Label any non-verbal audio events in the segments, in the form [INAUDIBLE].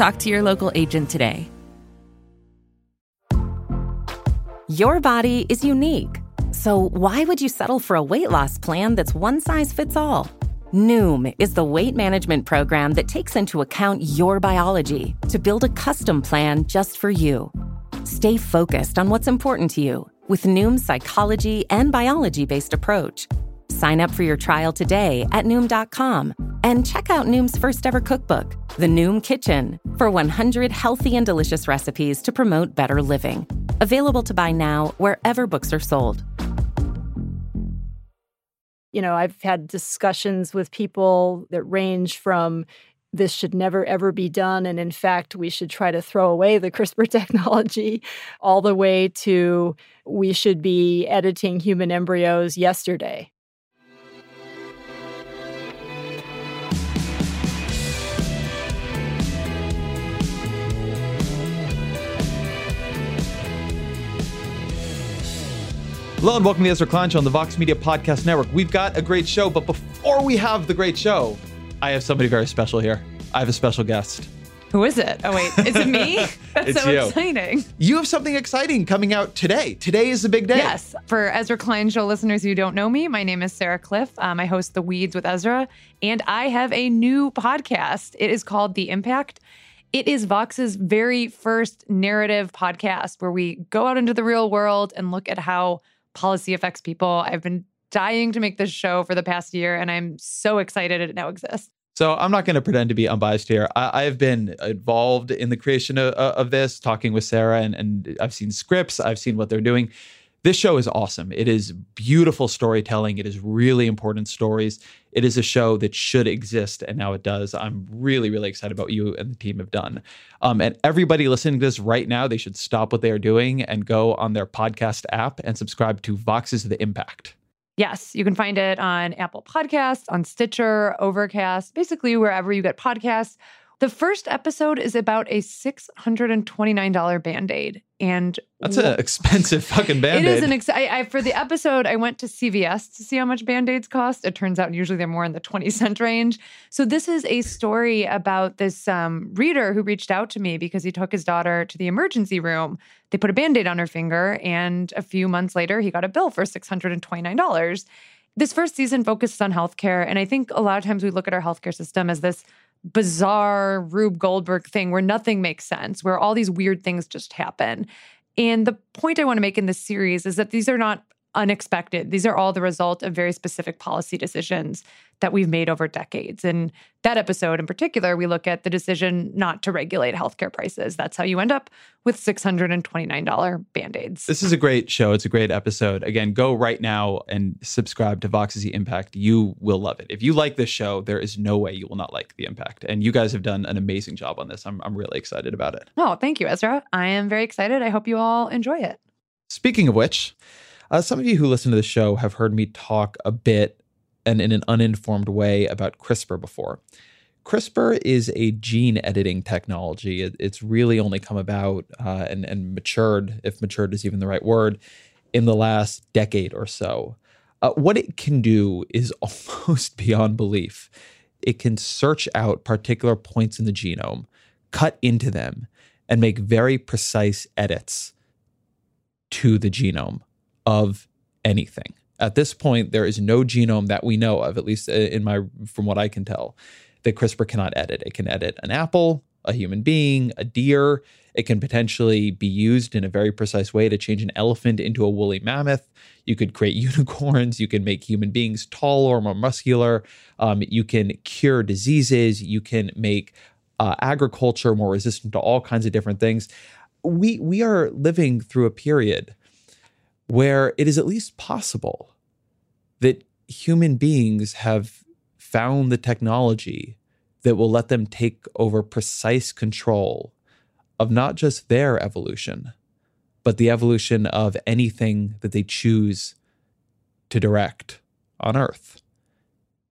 Talk to your local agent today. Your body is unique. So, why would you settle for a weight loss plan that's one size fits all? Noom is the weight management program that takes into account your biology to build a custom plan just for you. Stay focused on what's important to you with Noom's psychology and biology based approach. Sign up for your trial today at Noom.com and check out Noom's first ever cookbook, The Noom Kitchen, for 100 healthy and delicious recipes to promote better living. Available to buy now wherever books are sold. You know, I've had discussions with people that range from this should never ever be done. And in fact, we should try to throw away the CRISPR [LAUGHS] technology, all the way to we should be editing human embryos yesterday. Hello and welcome to the Ezra Klein Show on the Vox Media Podcast Network. We've got a great show, but before we have the great show, I have somebody very special here. I have a special guest. Who is it? Oh wait, is it me? [LAUGHS] That's It's so you. exciting. You have something exciting coming out today. Today is the big day. Yes. For Ezra Klein Show listeners who don't know me, my name is Sarah Kliff. Um, I host The Weeds with Ezra, and I have a new podcast. It is called The Impact. It is Vox's very first narrative podcast where we go out into the real world and look at how policy affects people. I've been dying to make this show for the past year, and I'm so excited it now exists. So I'm not going to pretend to be unbiased here. I, I've been involved in the creation of, of this, talking with Sarah, and, and I've seen scripts, I've seen what they're doing. This show is awesome. It is beautiful storytelling. It is really important stories. It is a show that should exist, and now it does. I'm really, really excited about what you and the team have done. Um, and everybody listening to this right now, they should stop what they are doing and go on their podcast app and subscribe to Vox's The Impact. Yes, you can find it on Apple Podcasts, on Stitcher, Overcast, basically wherever you get podcasts. The first episode is about a $629 band aid. And That's an expensive fucking band [LAUGHS] aid. It is an ex- I, I, for the episode, I went to CVS to see how much band aids cost. It turns out usually they're more in the 20 cent range. So, this is a story about this um, reader who reached out to me because he took his daughter to the emergency room. They put a band aid on her finger, and a few months later, he got a bill for $629. This first season focuses on healthcare. And I think a lot of times we look at our healthcare system as this bizarre Rube Goldberg thing where nothing makes sense, where all these weird things just happen. And the point I want to make in this series is that these are not unexpected. These are all the result of very specific policy decisions that we've made over decades. And that episode in particular, we look at the decision not to regulate healthcare prices. That's how you end up with $629 band aids. This is a great show. It's a great episode. Again, go right now and subscribe to Vox's The Impact. You will love it. If you like this show, there is no way you will not like The Impact. And you guys have done an amazing job on this. I'm, I'm really excited about it. Oh, thank you, Ezra. I am very excited. I hope you all enjoy it. Speaking of which, uh, some of you who listen to the show have heard me talk a bit and in an uninformed way about CRISPR before. CRISPR is a gene editing technology. It, it's really only come about uh, and, and matured, if matured is even the right word, in the last decade or so. Uh, what it can do is [LAUGHS] almost beyond belief. It can search out particular points in the genome, cut into them, and make very precise edits to the genome of anything. At this point, there is no genome that we know of, at least uh, in my from what I can tell, that CRISPR cannot edit. It can edit an apple, a human being, a deer. It can potentially be used in a very precise way to change an elephant into a woolly mammoth. You could create [LAUGHS] unicorns. You can make human beings taller, more muscular. Um, you can cure diseases. You can make uh, agriculture more resistant to all kinds of different things. We we are living through a period where it is at least possible that human beings have found the technology that will let them take over precise control of not just their evolution, but the evolution of anything that they choose to direct on Earth.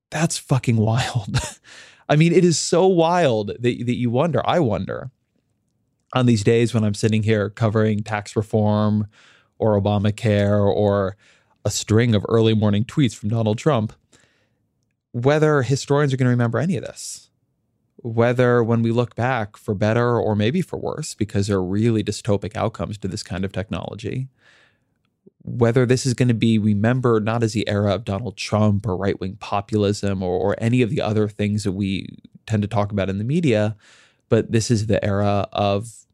That's fucking wild. [LAUGHS] I mean, it is so wild that, that you wonder, I wonder, on these days when I'm sitting here covering tax reform or Obamacare or a string of early morning tweets from Donald Trump, whether historians are going to remember any of this. Whether when we look back for better or maybe for worse, because there are really dystopic outcomes to this kind of technology, whether this is going to be remembered not as the era of Donald Trump or right wing populism or, or, any of the other things that we tend to talk about in the media, but this is the era of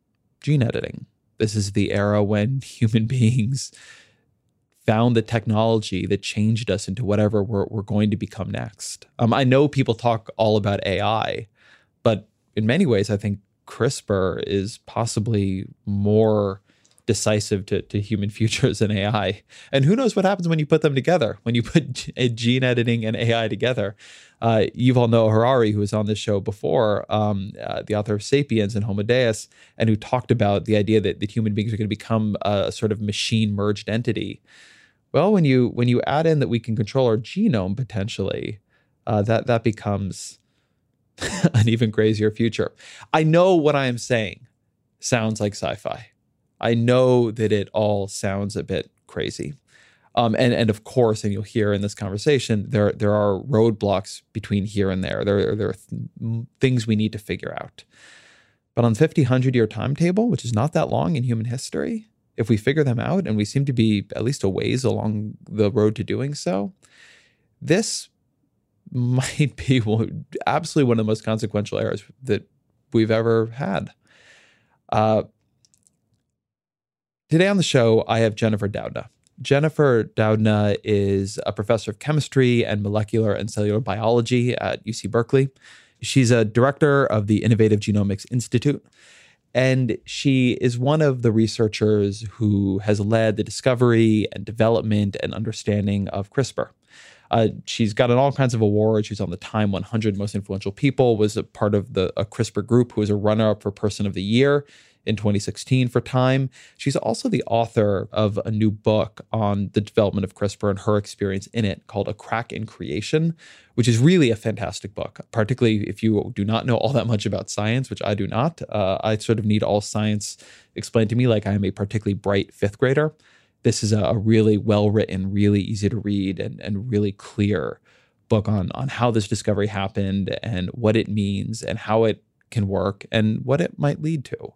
gene editing. This is the era when [LAUGHS] human beings found the technology that changed us into whatever we're, we're going to become next. Um, I know people talk all about AI, but in many ways, I think CRISPR is possibly more decisive to, to human [LAUGHS] futures than AI. And who knows what happens when you put them together, when you put gene editing and AI together. Uh, Yuval Noah Harari, who was on this show before, um, uh, the author of Sapiens and Homo Deus, and who talked about the idea that, that human beings are going to become a sort of machine merged entity. Well, when you when you add in that we can control our genome potentially, uh, that that becomes [LAUGHS] an even crazier future. I know what I am saying sounds like sci-fi. I know that it all sounds a bit crazy. Um, and and of course, and you'll hear in this conversation, there there are roadblocks between here and there. There there are th- things we need to figure out. But on 50, 100 year timetable, which is not that long in human history, if we figure them out, and we seem to be at least a ways along the road to doing so, this [LAUGHS] might be absolutely one of the most consequential errors that we've ever had. Uh, Today on the show, I have Jennifer Doudna. Jennifer Doudna is a professor of chemistry and molecular and cellular biology at UC Berkeley. She's a director of the Innovative Genomics Institute, and she is one of the researchers who has led the discovery and development and understanding of CRISPR. Uh, she's gotten all kinds of awards. She was on the Time 100 Most Influential People, was a part of the a CRISPR group who was a runner-up for Person of the Year in 2016 for Time. She's also the author of a new book on the development of CRISPR and her experience in it called A Crack in Creation, which is really a fantastic book, particularly if you do not know all that much about science, which I do not. Uh, I sort of need all science explained to me like I am a particularly bright fifth grader. This is a, really well written, really easy to read, and, and really clear book on, on how this discovery happened and what it means and how it can work and what it might lead to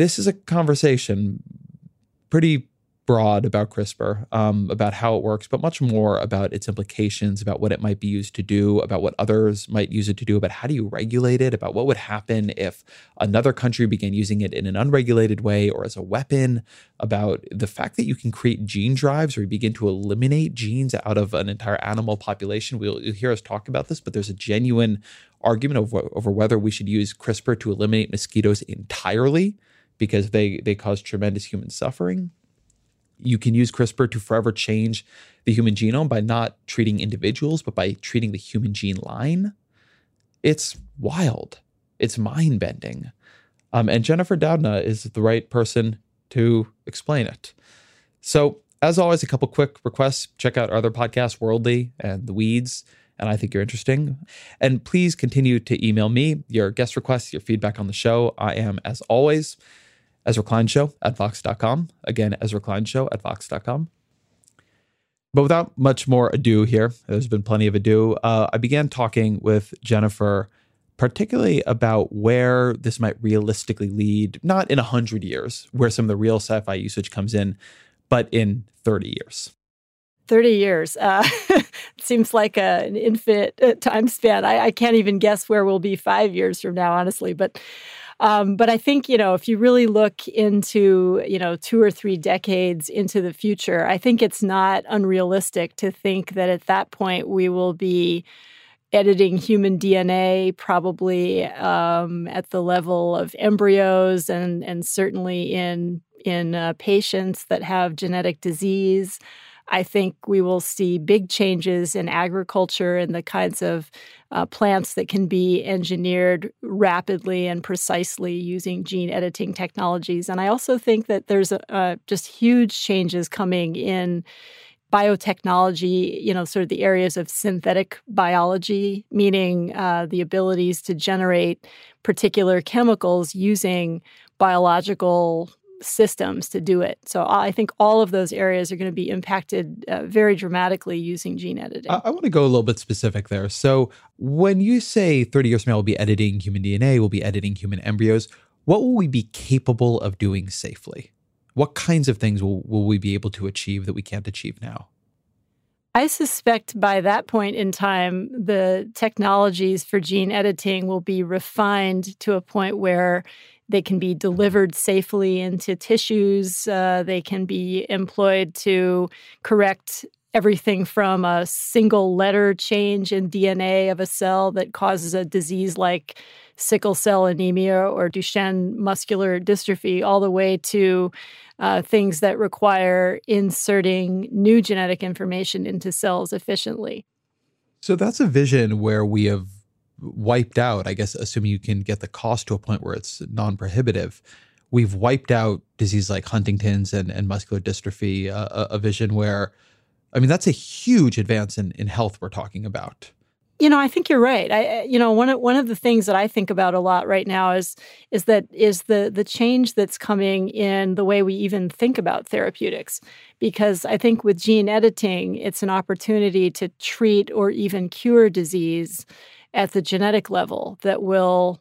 this is a conversation pretty broad about CRISPR, um, about how it works, but much more about its implications, about what it might be used to do, about what others might use it to do, about how do you regulate it, about what would happen if another country began using it in an unregulated way or as a weapon, about the fact that you can create gene drives or you begin to eliminate genes out of an entire animal population. We'll you'll hear us talk about this, but there's a genuine argument over, over whether we should use CRISPR to eliminate mosquitoes entirely because they they cause tremendous human suffering. You can use CRISPR to forever change the human genome by not treating individuals, but by treating the human germline. It's wild. It's mind bending. Um, and Jennifer Doudna is the right person to explain it. So, as always, a couple quick requests. Check out our other podcasts, Worldly and The Weeds and I think you're interesting. And please continue to email me your guest requests, your feedback on the show. I am, as always, Ezra Klein Show at Vox.com. Again, Ezra Klein Show at Vox.com. But without much more ado here, there's been plenty of ado. Uh, I began talking with Jennifer, particularly about where this might realistically lead, not in 100 years, where some of the real sci fi usage comes in, but in 30 years. 30 years uh, [LAUGHS] seems like a, an infinite uh, time span. I, I, can't even guess where we'll be five years from now, honestly. But um, but I think, you know, if you really look into, you know, two or three decades into the future, I think it's not unrealistic to think that at that point we will be editing human DNA probably um, at the level of embryos and, and certainly in, in uh, patients that have genetic disease. I think we will see big changes in agriculture and the kinds of uh, plants that can be engineered rapidly and precisely using gene editing technologies. And I also think that there's a, uh, just huge changes coming in biotechnology, you know, sort of the areas of synthetic biology, meaning uh, the abilities to generate particular chemicals using biological systems to do it. So I think all of those areas are going to be impacted uh, very dramatically using gene editing. I, I want to go a little bit specific there. So when you say 30 years from now we'll be editing human DNA, we'll be editing human embryos, what will we be capable of doing safely? What kinds of things will, will we be able to achieve that we can't achieve now? I suspect by that point in time, the technologies for gene editing will be refined to a point where they can be delivered safely into tissues. Uh, they can be employed to correct everything from a single letter change in DNA of a cell that causes a disease like sickle cell anemia or Duchenne muscular dystrophy, all the way to uh, things that require inserting new genetic information into cells efficiently. So that's a vision where we have wiped out, I guess, assuming you can get the cost to a point where it's non prohibitive, we've wiped out disease like Huntington's and, and muscular dystrophy, uh, a, a, vision where, I mean, that's a huge advance in, in health we're talking about. You know, I think you're right. I, you know, one of one of the things that I think about a lot right now is is that is the the change that's coming in the way we even think about therapeutics, because I think with gene editing, it's an opportunity to treat or even cure disease at the genetic level that will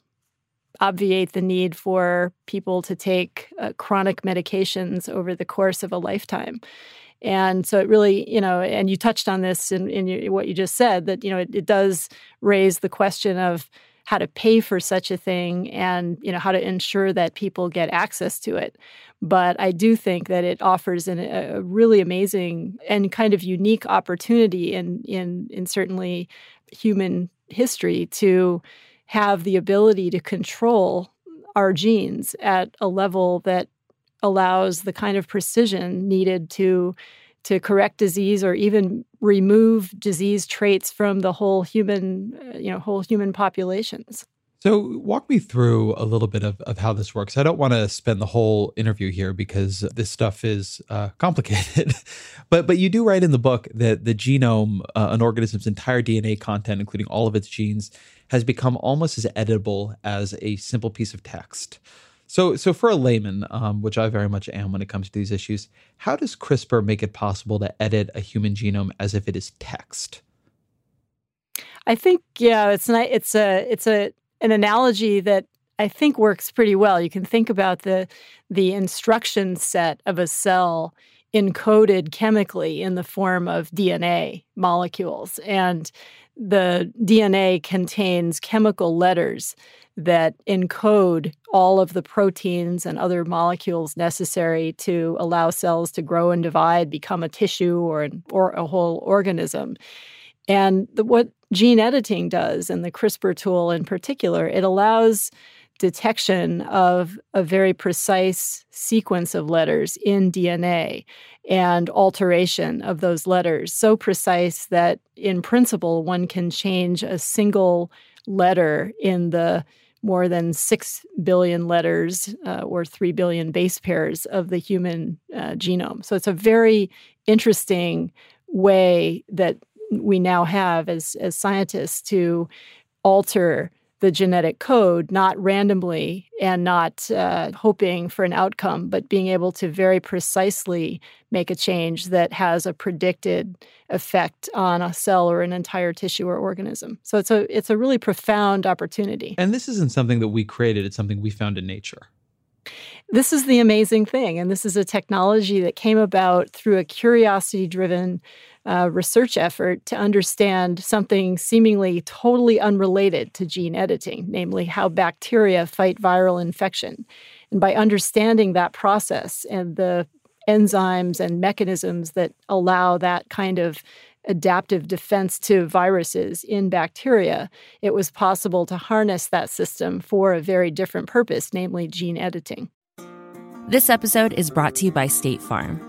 obviate the need for people to take uh, chronic medications over the course of a lifetime. And so it really, you know, and you touched on this in, in your, what you just said that, you know, it, it does raise the question of how to pay for such a thing and, you know, how to ensure that people get access to it. But I do think that it offers an, a really amazing and kind of unique opportunity in, in, in certainly human history to have the ability to control our genes at a level that allows the kind of precision needed to to correct disease or even remove disease traits from the whole human uh, you know whole human populations so, walk me through a little bit of, of how this works. I don't want to spend the whole interview here because this stuff is uh, [LAUGHS] complicated. but but you do write in the book that the genome, uh, an organism's entire DNA content, including all of its genes, has become almost as editable as a simple piece of text. So, so for a layman, um, which I very much am when it comes to these issues, how does CRISPR make it possible to edit a human genome as if it is text? I think yeah, it's not. It's a it's a an analogy that I think works pretty well. You can think about the the instruction set of a cell encoded chemically in the form of DNA molecules and the DNA contains chemical letters that encode all of the proteins and other molecules necessary to allow cells to grow and divide, become a tissue or an, or a whole organism. And the, what gene editing does, and the CRISPR tool in particular, it allows detection of a very precise sequence of letters in DNA and alteration of those letters, so precise that in principle one can change a single letter in the more than 6 billion letters uh, or 3 billion base pairs of the human uh, genome. So it's a very interesting way that we now have as as scientists to alter the genetic code, not randomly and not uh, hoping for an outcome, but being able to very precisely make a change that has a predicted effect on a cell or an entire tissue or organism. So it's a it's a really profound opportunity. And this isn't something that we created; it's something we found in nature. This is the amazing thing, and this is a technology that came about through a curiosity-driven uh, research effort to understand something seemingly totally unrelated to gene editing, namely how bacteria fight viral infection. And by understanding that process and the enzymes and mechanisms that allow that kind of adaptive defense to viruses in bacteria, it was possible to harness that system for a very different purpose, namely gene editing. This episode is brought to you by State Farm.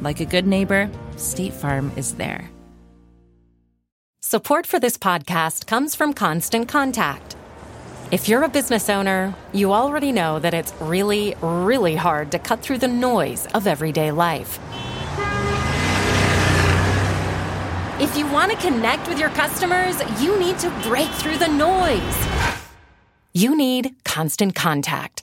Like a good neighbor, State Farm is there. Support for this podcast comes from Constant Contact. If you're a business owner, you already know that it's really, really hard to cut through the noise of everyday life. If you want to connect with your customers, you need to break through the noise. You need Constant Contact.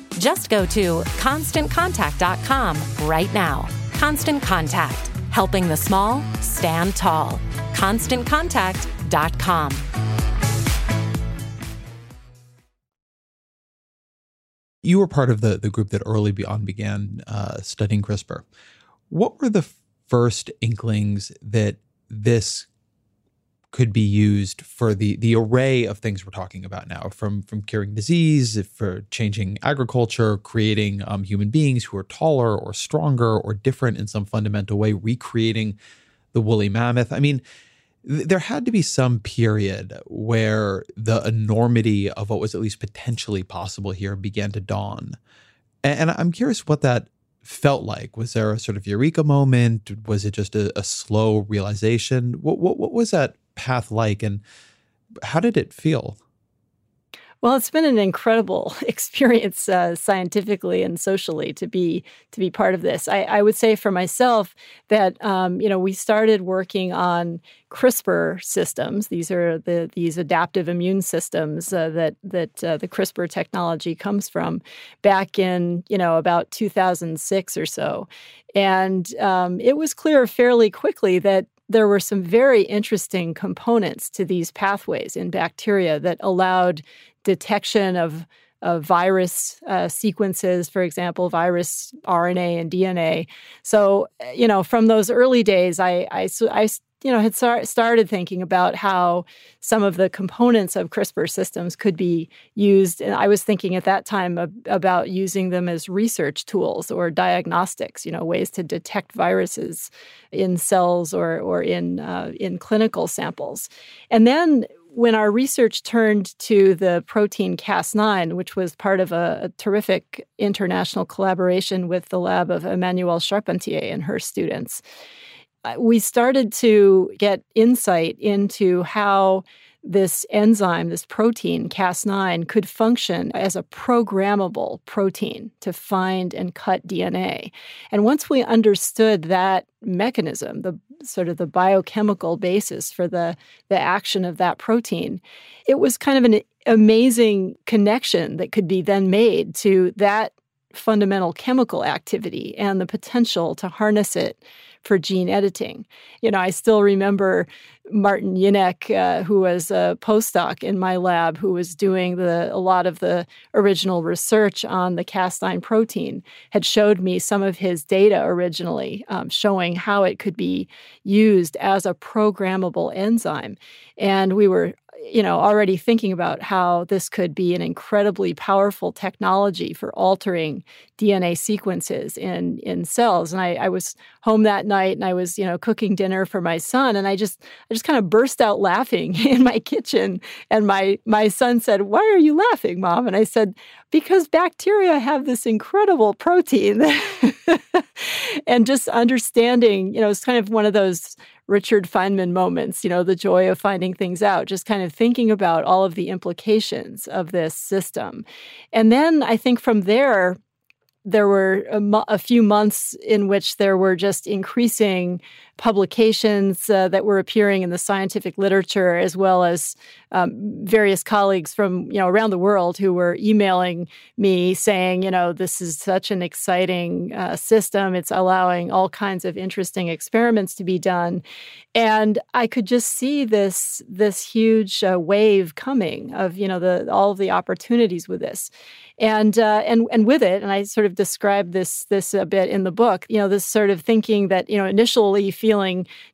Just go to constantcontact.com right now. Constant Contact, helping the small stand tall. ConstantContact.com. You were part of the, the group that early on began uh, studying CRISPR. What were the first inklings that this could be used for the the array of things we're talking about now, from from curing disease, for changing agriculture, creating um, human beings who are taller or stronger or different in some fundamental way, recreating the woolly mammoth. I mean, th- there had to be some period where the enormity of what was at least potentially possible here began to dawn, and, and I'm curious what that felt like? Was there a sort of eureka moment? Was it just a, a slow realization? What, what, what was that path like and how did it feel? Well, it's been an incredible [LAUGHS] experience uh, scientifically and socially to be to be part of this. I, I would say for myself that um, you know we started working on CRISPR systems. These are the these adaptive immune systems uh, that that uh, the CRISPR technology comes from back in you know about 2006 or so, and um, it was clear fairly quickly that there were some very interesting components to these pathways in bacteria that allowed detection of, of virus uh, sequences, for example, virus RNA and DNA. So, you know, from those early days, I, I, I you know, had started thinking about how some of the components of CRISPR systems could be used. And I was thinking at that time about using them as research tools or diagnostics, you know, ways to detect viruses in cells or, or in, uh, in clinical samples. And then when our research turned to the protein Cas9, which was part of a, a, terrific international collaboration with the lab of Emmanuelle Charpentier and her students, we started to get insight into how this enzyme, this protein, Cas9, could function as a programmable protein to find and cut DNA. And once we understood that mechanism, the sort of the biochemical basis for the, the action of that protein, it was kind of an amazing connection that could be then made to that fundamental chemical activity and the potential to harness it for gene editing. You know, I still remember Martin Jinek, uh, who was a postdoc in my lab, who was doing the a lot of the original research on the Cas9 protein, had showed me some of his data originally, um, showing how it could be used as a programmable enzyme. And we were you know, already thinking about how this could be an incredibly powerful technology for altering DNA sequences in in cells. And I, I was home that night and I was, you know, cooking dinner for my son, and I just I just kind of burst out laughing [LAUGHS] in my kitchen. And my my son said, "Why are you laughing, mom?" And I said, "Because bacteria have this incredible protein." [LAUGHS] and just understanding, you know, it's kind of one of those Richard Feynman moments, you know, the joy of finding things out, just kind of thinking about all of the implications of this system. And then I think from there, there were a, mo- a, few months in which there were just increasing publications uh, that were appearing in the scientific literature, as well as um, various colleagues from you know around the world who were emailing me saying, you know, this is such an exciting uh, system. It's allowing all kinds of interesting experiments to be done, and I could just see this this huge uh, wave coming of you know the all of the opportunities with this and uh, and and with it, and I sort of described this this a bit in the book. You know, this sort of thinking that you know initially feeling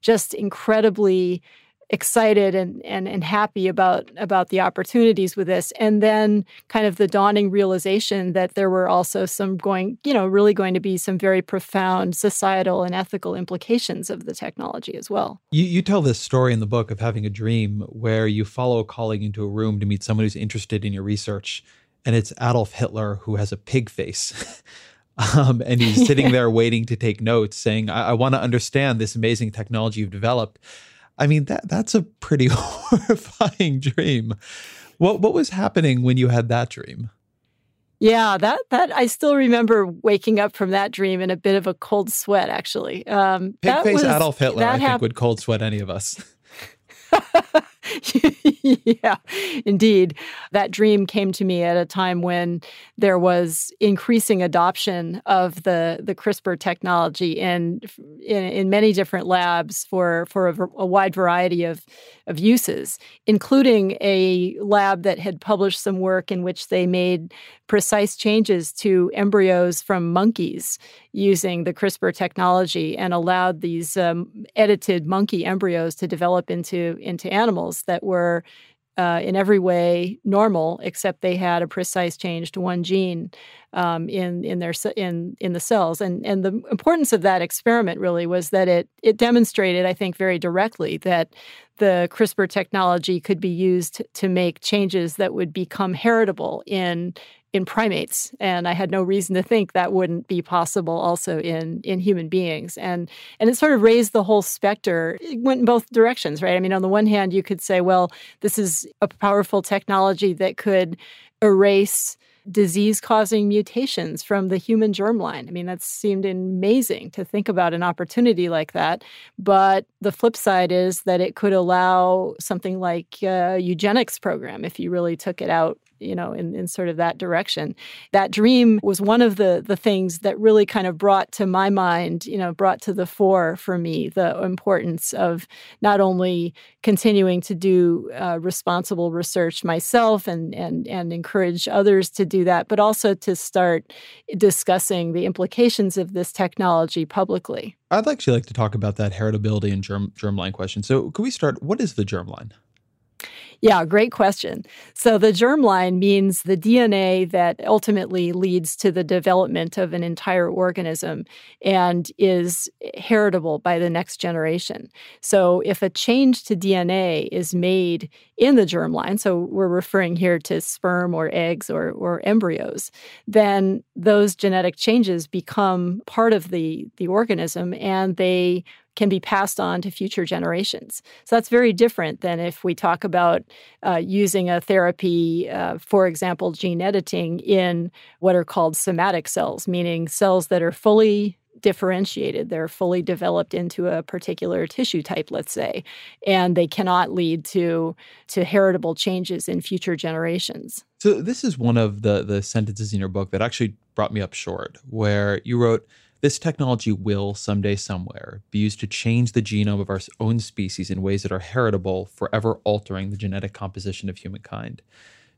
just incredibly excited and, and and happy about about the opportunities with this and then kind of the dawning realization that there were also some going you know really going to be some very profound societal and ethical implications of the technology as well you, you tell this story in the book of having a dream where you follow a colleague into a room to meet someone who's interested in your research and it's Adolf Hitler who has a pig face. [LAUGHS] um, and he's sitting there [LAUGHS] waiting to take notes, saying, I, I want to understand this amazing technology you've developed. I mean, that that's a pretty [LAUGHS] horrifying dream. What what was happening when you had that dream? Yeah, that that I still remember waking up from that dream in a bit of a cold sweat. Actually, um, Pig face was, Adolf Hitler, I think, would cold sweat any of us. [LAUGHS] [LAUGHS] yeah, indeed. That dream came to me at a time when there was increasing adoption of the, the CRISPR technology in, in, in many different labs for, for a, a, wide variety of, of uses, including a lab that had published some work in which they made precise changes to embryos from monkeys using the CRISPR technology and allowed these um, edited monkey embryos to develop into, into animals that were uh, in every way normal, except they had a precise change to one gene um, in in their in in the cells. And and the importance of that experiment really was that it it demonstrated, I think, very directly that the CRISPR technology could be used to make changes that would become heritable in in primates and i had no reason to think that wouldn't be possible also in in human beings and and it sort of raised the whole specter it went in both directions right i mean on the one hand you could say well this is a powerful technology that could erase disease causing mutations from the human germline. I mean, that seemed amazing to think about an opportunity like that. But the flip side is that it could allow something like a eugenics program if you really took it out you know in, in sort of that direction. That dream was one of the the things that really kind of brought to my mind you know brought to the fore for me the importance of not only continuing to do uh, responsible research myself and and and encourage others to do that but also to start discussing the implications of this technology publicly. I'd actually like to talk about that heritability and germ germline question. So could we start what is the germline yeah, great question. So the germline means the DNA that ultimately leads to the development of an entire organism and is heritable by the next generation. So if a change to DNA is made in the germline, so we're referring here to sperm or eggs or, or embryos, then those genetic changes become part of the, the organism and they can be passed on to future generations. So that's very different than if we talk about uh, using a therapy, uh, for example, gene editing in what are called somatic cells, meaning cells that are fully differentiated. They're fully developed into a particular tissue type, let's say, and they cannot lead to to heritable changes in future generations. So this is one of the the sentences in your book that actually brought me up short, where you wrote this technology will someday, somewhere, be used to change the genome of our own species in ways that are heritable, forever altering the genetic composition of humankind.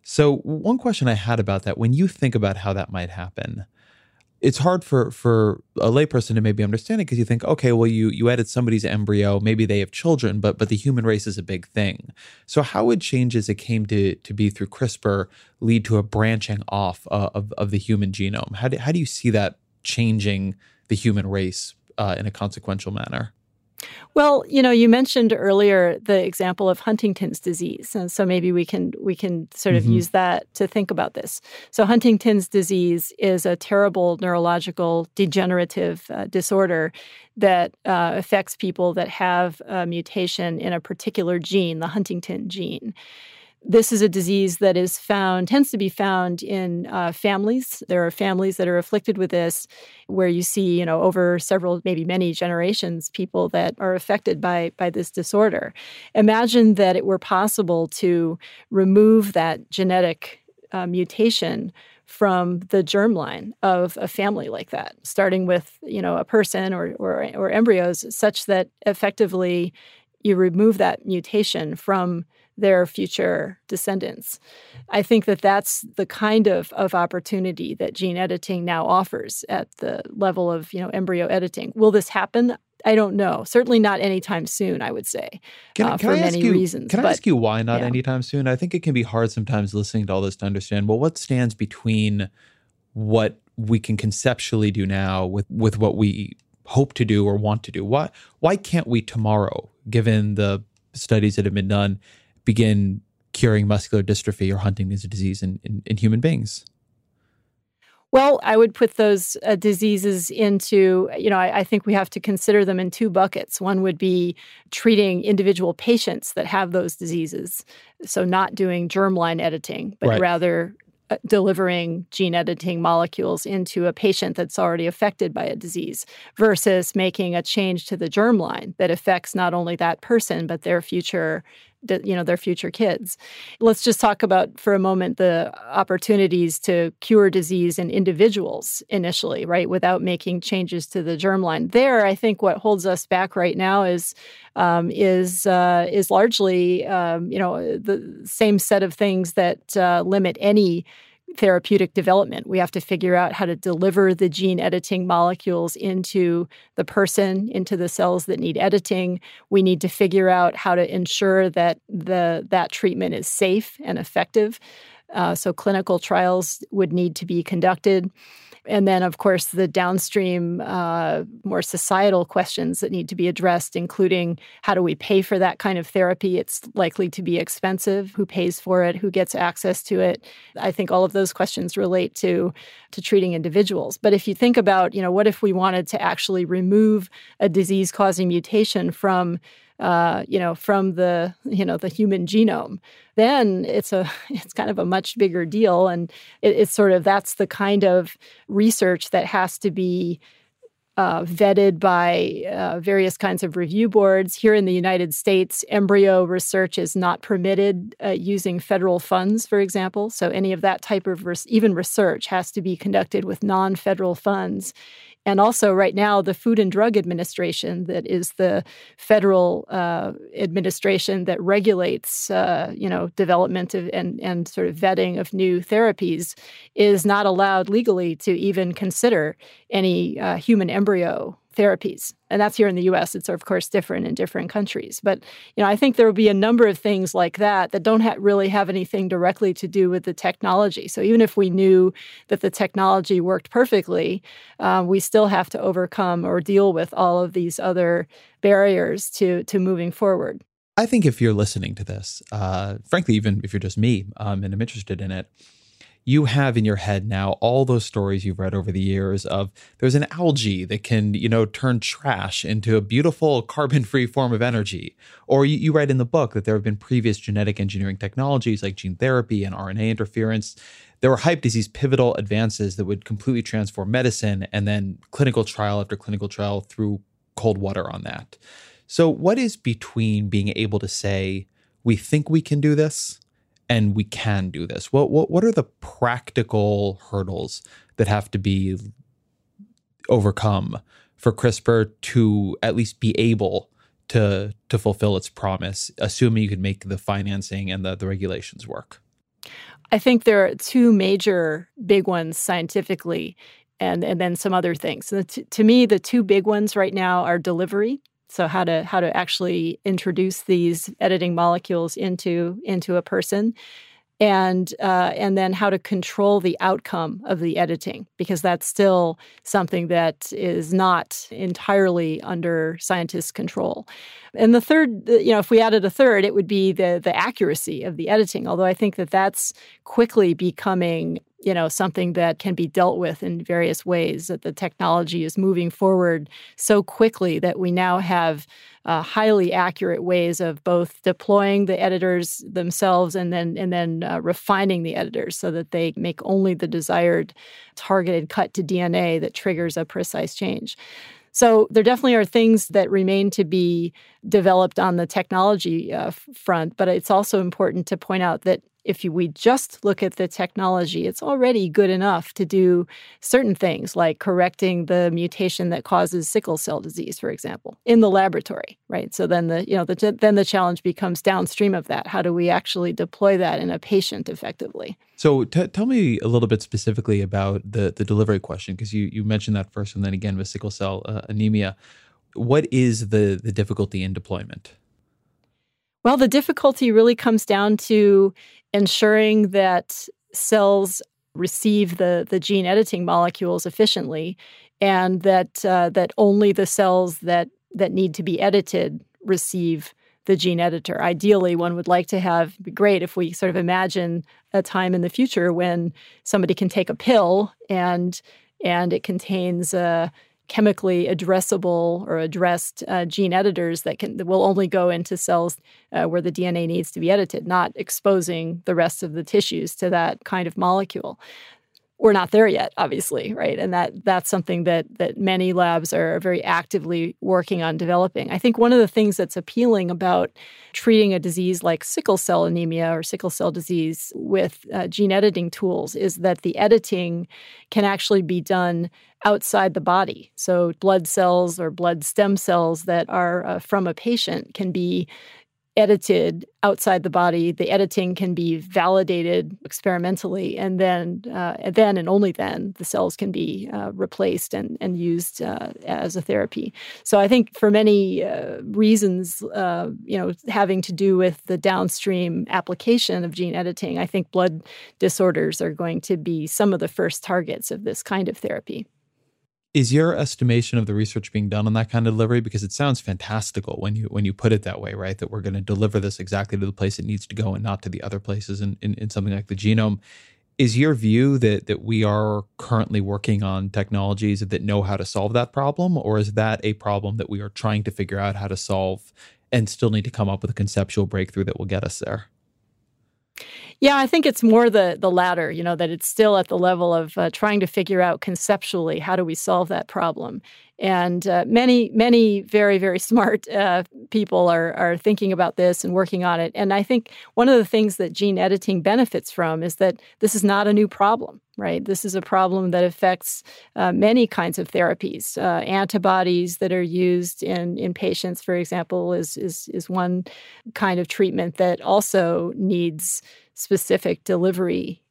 So, one question I had about that when you think about how that might happen, it's hard for for a layperson to maybe understand it because you think, okay, well, you you edit somebody's embryo, maybe they have children, but but the human race is a big thing. So how would changes that came to to be through CRISPR lead to a branching off uh, of of the human genome? How do how do you see that changing the human race uh, in a consequential manner? Well, you know, you mentioned earlier the example of Huntington's disease, and so maybe we can we can sort of mm-hmm. use that to think about this. So, Huntington's disease is a terrible neurological degenerative uh, disorder that uh, affects people that have a mutation in a particular gene, the huntingtin gene this is a disease that is found, tends to be found in uh, families. There are families that are afflicted with this where you see, you know, over several, maybe many generations, people that are affected by, by this disorder. Imagine that it were possible to remove that genetic uh, mutation from the germline of a family like that, starting with you know a person or, or, or embryos, such that effectively you remove that mutation from their future descendants. I think that that's the kind of, of opportunity that gene editing now offers at the level of you know embryo editing. Will this happen? I don't know. Certainly not anytime soon. I would say can, uh, can for I many you, reasons. Can I ask you why not yeah. anytime soon? I think it can be hard sometimes listening to all this to understand. Well, what stands between what we can conceptually do now with with what we hope to do or want to do? Why why can't we tomorrow, given the studies that have been done, begin curing muscular dystrophy or Huntington's disease in, in, in human beings? Well, I would put those uh, diseases into, you know, I, I, think we have to consider them in two buckets. One would be treating individual patients that have those diseases. So, not doing germline editing, but right. rather uh, delivering gene editing molecules into a patient that's already affected by a disease versus making a change to the germline that affects not only that person, but their future you know their future kids. Let's just talk about for a moment the opportunities to cure disease in individuals initially right without making changes to the germline. There i think what holds us back right now is um, is uh, is largely um, you know the same set of things that uh, limit any therapeutic development. We have to figure out how to deliver the gene editing molecules into the person, into the cells that need editing. We need to figure out how to ensure that the that treatment is safe and effective. Uh, so clinical trials would need to be conducted. And then, of course, the downstream, uh, more societal questions that need to be addressed, including how do we pay for that kind of therapy? It's likely to be expensive. Who pays for it? Who gets access to it? I think all of those questions relate to to treating individuals. But if you think about, you know, what if we wanted to actually remove a disease-causing mutation from uh, you know, from the you know the human genome, then it's a [LAUGHS] it's kind of a much bigger deal, and it, it's sort of that's the kind of research that has to be uh, vetted by uh, various kinds of review boards. Here in the United States, embryo research is not permitted uh, using federal funds, for example. So any of that type of res- even research has to be conducted with non-federal funds. And also, right now, the Food and Drug Administration, that is the federal uh, administration that regulates, uh, you know, development of, and and sort of vetting of new therapies, is not allowed legally to even consider any uh, human embryo therapies. And that's here in the US. It's of course different in different countries. But you know, I think there will be a number of things like that that don't ha- really have anything directly to do with the technology. So even if we knew that the technology worked perfectly, um, we still have to overcome or deal with all of these other barriers to to moving forward. I think if you're listening to this, uh, frankly, even if you're just me um, and I'm interested in it, you have in your head now all those stories you've read over the years of there's an algae that can, you know, turn trash into a beautiful carbon free form of energy. Or you, you write in the book that there have been previous genetic engineering technologies like gene therapy and RNA interference. There were hyped as these pivotal advances that would completely transform medicine and then clinical trial after clinical trial threw cold water on that. So, what is between being able to say, we think we can do this and we can do this? What what what are the practical hurdles that have to be overcome for CRISPR to at least be able to to fulfill its promise, assuming you can make the financing and the, the regulations work? I think there are two major big ones scientifically and and then some other things. To me, the two big ones right now are delivery so how to how to actually introduce these editing molecules into into a person and uh, and then how to control the outcome of the editing because that's still something that is not entirely under scientists' control. And the third, you know, if we added a third, it would be the the accuracy of the editing. Although I think that that's quickly becoming you know something that can be dealt with in various ways that the technology is moving forward so quickly that we now have uh, highly accurate ways of both deploying the editors themselves and then and then uh, refining the editors so that they make only the desired targeted cut to DNA that triggers a precise change. So there definitely are things that remain to be developed on the technology uh, front, but it's also important to point out that if we just look at the technology, it's already good enough to do certain things like correcting the mutation that causes sickle cell disease, for example, in the laboratory, right? So then the you know the, then the challenge becomes downstream of that. How do we actually deploy that in a patient effectively? So t- tell me a little bit specifically about the the delivery question because you you mentioned that first and then again with sickle cell uh, anemia. What is the the difficulty in deployment? Well, the difficulty really comes down to ensuring that cells receive the, the gene editing molecules efficiently and that uh, that only the cells that that need to be edited receive the gene editor. Ideally, one would like to have be great if we sort of imagine a time in the future when somebody can take a pill and and it contains a chemically addressable or addressed uh, gene editors that can that will only go into cells uh, where the DNA needs to be edited, not exposing the rest of the tissues to that kind of molecule. We're not there yet, obviously, right? And that that's something that that many labs are very actively working on developing. I think one of the things that's appealing about treating a disease like sickle cell anemia or sickle cell disease with uh, gene editing tools is that the editing can actually be done outside the body. So, blood cells or blood stem cells that are uh, from a patient can be edited outside the body. The editing can be validated experimentally, and then, uh, then, and only then, the cells can be uh, replaced and and used uh, as a therapy. So I think for many uh, reasons, uh, you know, having to do with the downstream application of gene editing, I think blood disorders are going to be some of the first targets of this kind of therapy. Is your estimation of the research being done on that kind of delivery? Because it sounds fantastical when you when you put it that way, right? That we're going to deliver this exactly to the place it needs to go and not to the other places in, in, in something like the genome. Is your view that that we are currently working on technologies that know how to solve that problem, or is that a problem that we are trying to figure out how to solve and still need to come up with a conceptual breakthrough that will get us there? Yeah, I think it's more the the latter. You know that it's still at the level of uh, trying to figure out conceptually how do we solve that problem. And uh, many many very very [LAUGHS] smart uh, people are are thinking about this and working on it. And I think one of the things that gene editing benefits from is that this is not a new problem. Right, this is a problem that affects uh, many kinds of therapies. Uh, antibodies that are used in in patients, for example, is is is one kind of treatment that also needs specific delivery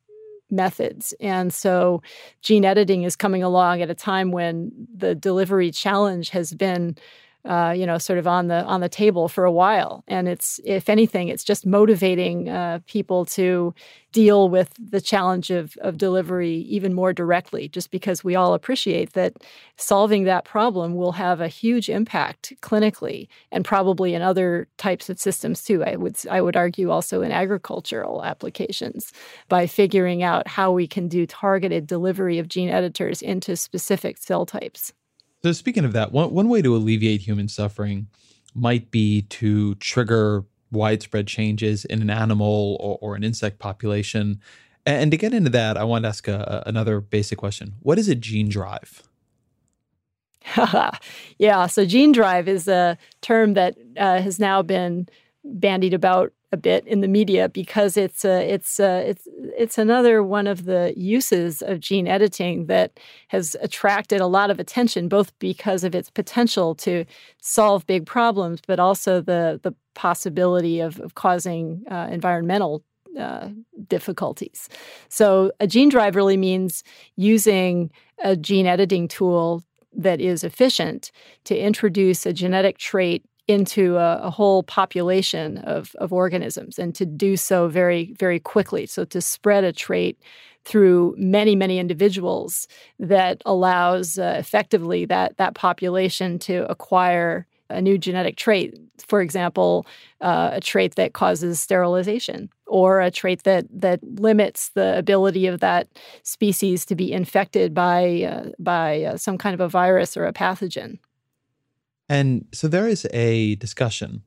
methods. And so gene editing is coming along at a time when the delivery challenge has been uh, you know, sort of on the on the table for a while. And it's, if anything, it's just motivating uh, people to deal with the challenge of of delivery even more directly. Just because we all appreciate that solving that problem will have a huge impact clinically and probably in other types of systems too. I would I would argue also in agricultural applications by figuring out how we can do targeted delivery of gene editors into specific cell types. So speaking of that, one one way to alleviate human suffering might be to trigger widespread changes in an animal or, or an insect population. And to get into that, I want to ask a, another basic question: What is a gene drive? [LAUGHS] yeah, so gene drive is a term that uh, has now been bandied about a bit in the media because it's a, it's a, it's it's another one of the uses of gene editing that has attracted a lot of attention both because of its potential to solve big problems but also the the possibility of, of causing uh, environmental uh, difficulties. So a gene drive really means using a gene editing tool that is efficient to introduce a genetic trait into a, a, whole population of, of organisms and to do so very, very quickly. So to spread a trait through many, many individuals that allows uh, effectively that, that population to acquire a new genetic trait. For example, uh, a trait that causes sterilization, or a trait that that limits the ability of that species to be infected by uh, by uh, some kind of a virus or a pathogen. And so there is a discussion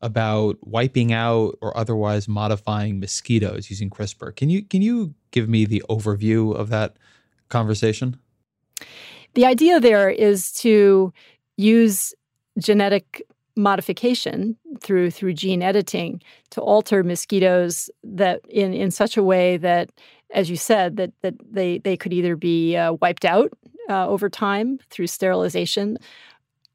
about wiping out or otherwise modifying mosquitoes using CRISPR. Can you can you give me the overview of that conversation? The idea there is to use genetic modification through through gene editing to alter mosquitoes that in in such a way that as you said that that they they could either be uh, wiped out uh, over time through sterilization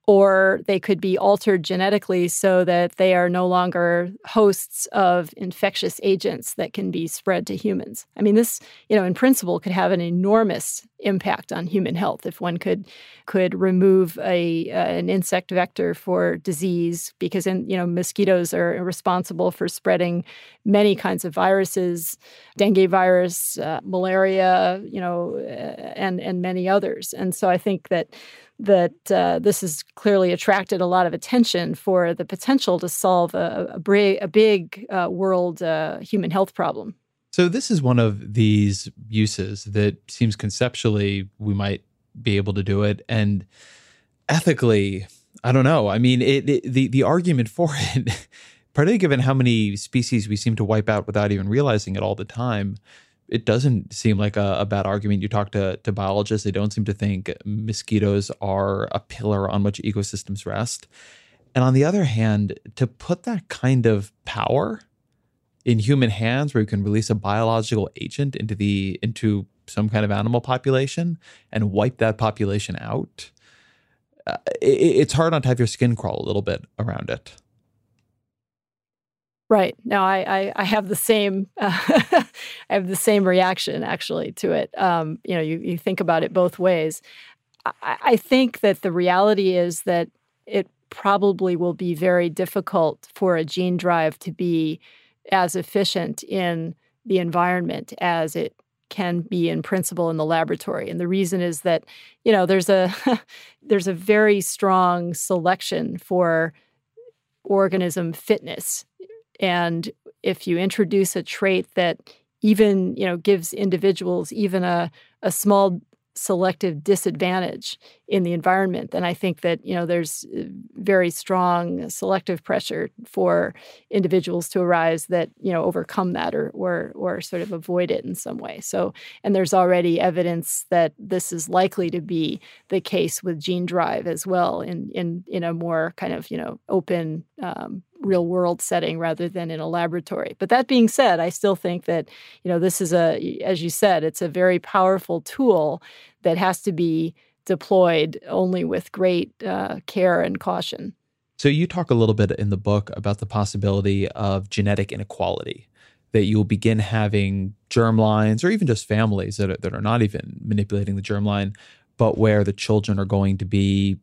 or they could be altered genetically so that they are no longer hosts of infectious agents that can be spread to humans. I mean, this, you know, in principle, could have an enormous impact on human health if one could could remove a uh, an insect vector for disease because in, you know mosquitoes are responsible for spreading many kinds of viruses dengue virus uh, malaria you know and and many others and so i think that that uh, this has clearly attracted a lot of attention for the potential to solve a, a, big, a big uh, world uh, human health problem. So, this is one of these uses that seems conceptually we might be able to do it. And ethically, I don't know. I mean, it, it, the, the argument [LAUGHS] for it, particularly given how many species we seem to wipe out without even realizing it all the time, it doesn't seem like a, a, bad argument. You talk to, to biologists, they don't seem to think mosquitoes are a pillar on which ecosystems rest. And on the other hand, to put that kind of power in human hands where you can release a biological agent into the into some kind of animal population and wipe that population out, uh, it, it's hard not to have your skin crawl a little bit around it. Right. Now, I, I, I have the same uh, [LAUGHS] I have the same reaction actually to it. Um, you know, you, you think about it both ways. I, I think that the reality is that it probably will be very difficult for a gene drive to be as efficient in the environment as it can be in principle in the laboratory and the reason is that you know there's a [LAUGHS] there's a very strong selection for organism fitness and if you introduce a trait that even, you know, gives individuals even a, a small selective disadvantage in the environment, then I think that you know there's uh, very strong selective pressure for individuals to arise that you know overcome that or or or sort of avoid it in some way. So, and there's already evidence that this is likely to be the case with gene drive as well in in in a more kind of you know open um, real world setting rather than in a laboratory. But that being said, I still think that, you know, this is a, as you said, it's a very powerful tool that has to be deployed only with great uh, care and caution. So you talk a little bit in the book about the possibility of genetic inequality. That you'll begin having germ lines or even just families that are, that are not even manipulating the germline, but where the children are going to be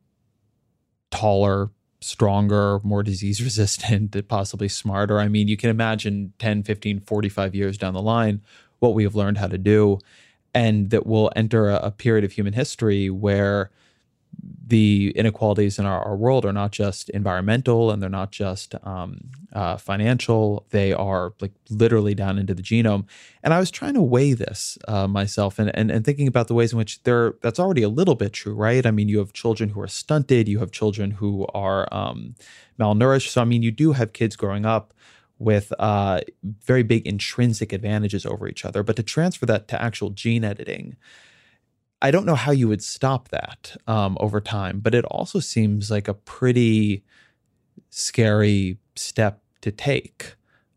taller, stronger, more disease [LAUGHS] resistant, possibly smarter. I mean, you can imagine 10, 15, 45 years down the line what we have learned how to do, and that we'll enter a, a period of human history where the inequalities in our, our, world are not just environmental and they're not just um, uh, financial. They are like literally down into the genome. And i was trying to weigh this uh, myself and, and, and thinking about the ways in which there that's already a little bit true right? I mean you have children who are stunted. You have children who are um, malnourished. So i mean you do have kids growing up with uh, very big intrinsic advantages over each other. But to transfer that to actual gene editing I don't know how you would stop that um, over time, but it also seems like a pretty scary step to take.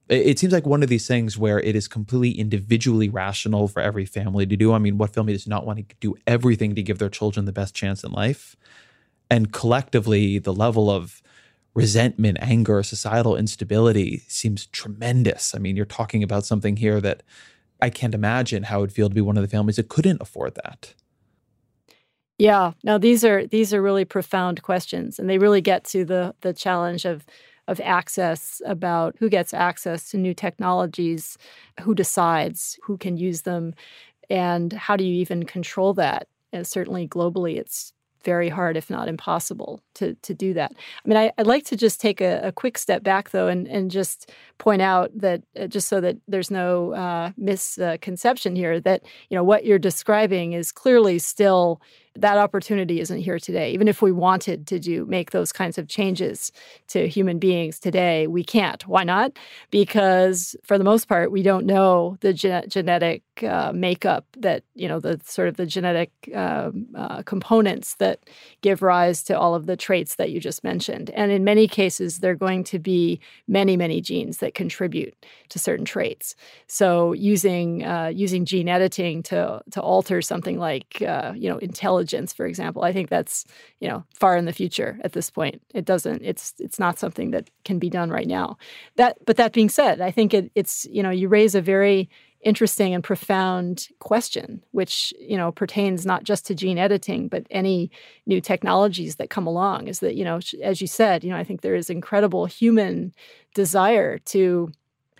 It, it seems like one of these things where it is completely individually rational for every family to do. I mean, what family does not want to do everything to give their children the best chance in life? And collectively, the level of resentment, anger, societal instability seems tremendous. I mean, you're talking about something here that I can't imagine how it would feel to be one of the families that couldn't afford that. Yeah, now these are these are really profound questions, and they really get to the the challenge of of access about who gets access to new technologies, who decides who can use them, and how do you even control that? And certainly globally, it's very hard, if not impossible, to to do that. I mean, I, would like to just take a, a, quick step back though, and and just point out that uh, just so that there's no uh, misconception here, that you know what you're describing is clearly still that opportunity isn't here today. Even if we wanted to do make those kinds of changes to human beings today, we can't. Why not? Because for the most part, we don't know the ge- genetic uh, makeup that you know the sort of the genetic uh, uh, components that give rise to all of the traits that you just mentioned. And in many cases, there are going to be many, many genes that contribute to certain traits. So using uh, using gene editing to to alter something like uh, you know intelligence, for example, I think that's you know far in the future at this point. It doesn't. It's it's not something that can be done right now. That but that being said, I think it, it's you know you raise a very interesting and profound question, which you know pertains not just to gene editing, but any new technologies that come along. Is that you know, as you said, you know, I think there is incredible human desire to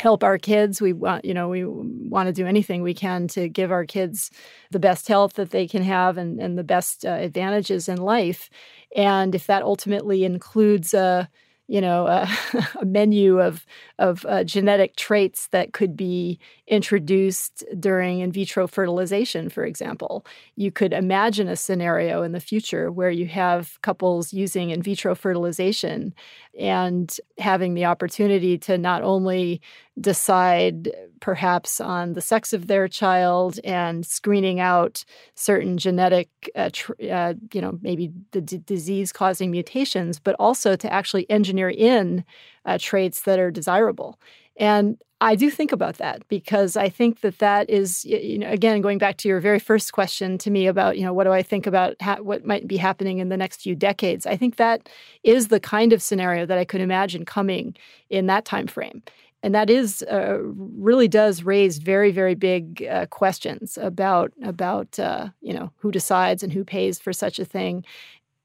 help our kids. We want, you know, we want to do anything we can to give our kids the best health that they can have and, and the best uh, advantages in life. And if that ultimately includes a you know, a, [LAUGHS] a menu of of uh, genetic traits that could be introduced during in vitro fertilization, for example. You could imagine a scenario in the future where you have couples using in vitro fertilization and having the opportunity to not only decide perhaps on the sex of their child and screening out certain genetic, uh, tr- uh, you know, maybe the d- disease causing mutations, but also to actually engineer in uh, traits that are desirable. And I do think about that because I think that that is, you know, again, going back to your very first question to me about, you know, what do I think about ha- what might be happening in the next few decades? I think that is the kind of scenario that I could imagine coming in that time frame and that is uh, really does raise very very big uh, questions about about uh, you know who decides and who pays for such a thing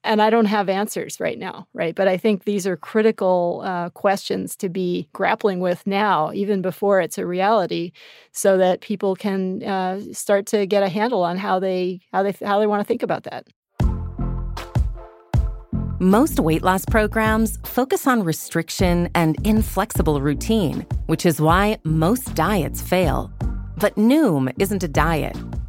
and i don't have answers right now right but i think these are critical uh, questions to be grappling with now even before it's a reality so that people can uh, start to get a handle on how they how they how they want to think about that most weight loss programs focus on restriction and inflexible routine, which is why most diets fail. But Noom isn't a diet.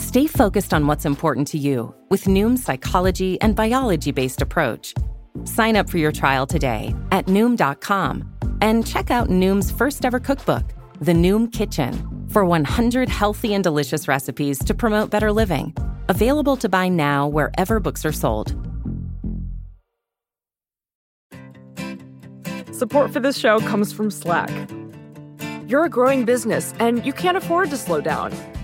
Stay focused on what's important to you with Noom's psychology and biology based approach. Sign up for your trial today at Noom.com and check out Noom's first ever cookbook, The Noom Kitchen, for 100 healthy and delicious recipes to promote better living. Available to buy now wherever books are sold. Support for this show comes from Slack. You're a growing business and you can't afford to slow down.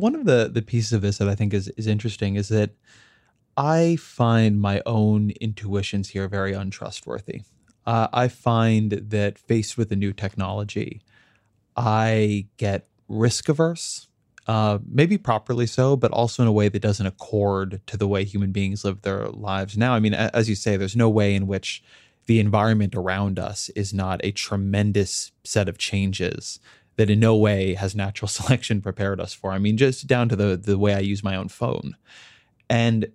One of the the pieces of this that I think is is interesting is that I find my own intuitions here very untrustworthy. Uh, I find that faced with a new technology, I get risk averse uh, maybe properly so, but also in a way that doesn't accord to the way human beings live their lives now. I mean, as you say, there's no way in which the environment around us is not a tremendous set of changes that in no way has natural [LAUGHS] selection prepared us for. I mean, just down to the the way I use my own phone. And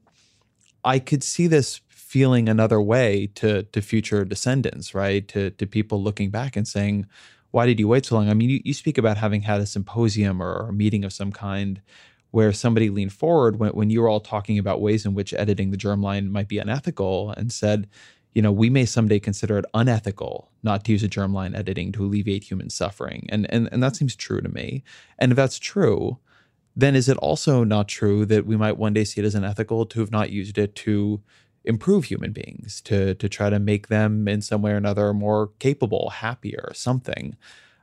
I could see this feeling another way to to future descendants, right? To to people looking back and saying, why did you wait so long? I mean, you, you speak about having had a symposium or a meeting of some kind where somebody leaned forward when, when you were all talking about ways in which editing the germline might be unethical and said, you know, we may someday consider it unethical not to use a germline editing to alleviate human suffering. And, and, and that seems true to me. And if that's true, then is it also not true that we might one day see it as unethical to have not used it to improve human beings, to, to try to make them in some way or another more capable, happier, something?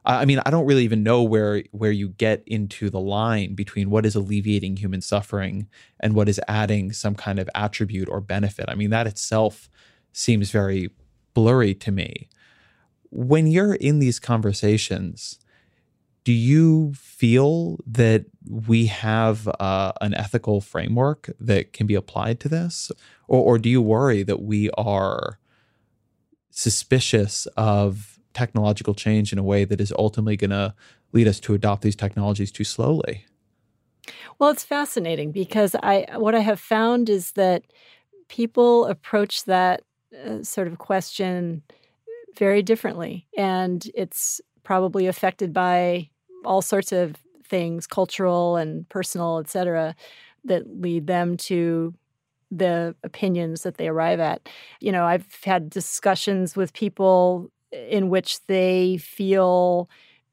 I mean, I don't really even know where where you get into the line between what is alleviating human suffering and what is adding some kind of attribute or benefit. I mean, that itself seems very blurry to me. When you're in these conversations, do you feel that we have uh, an ethical framework that can be applied to this? Or, or do you worry that we are suspicious of technological change in a way that is ultimately going to lead us to adopt these technologies too slowly? Well, it's fascinating because I what I have found is that people approach that uh, sort of question very differently, and it's probably affected by all sorts of things, cultural and personal, et cetera, that lead them to the opinions that they arrive at. You know, I've had discussions with people in which they feel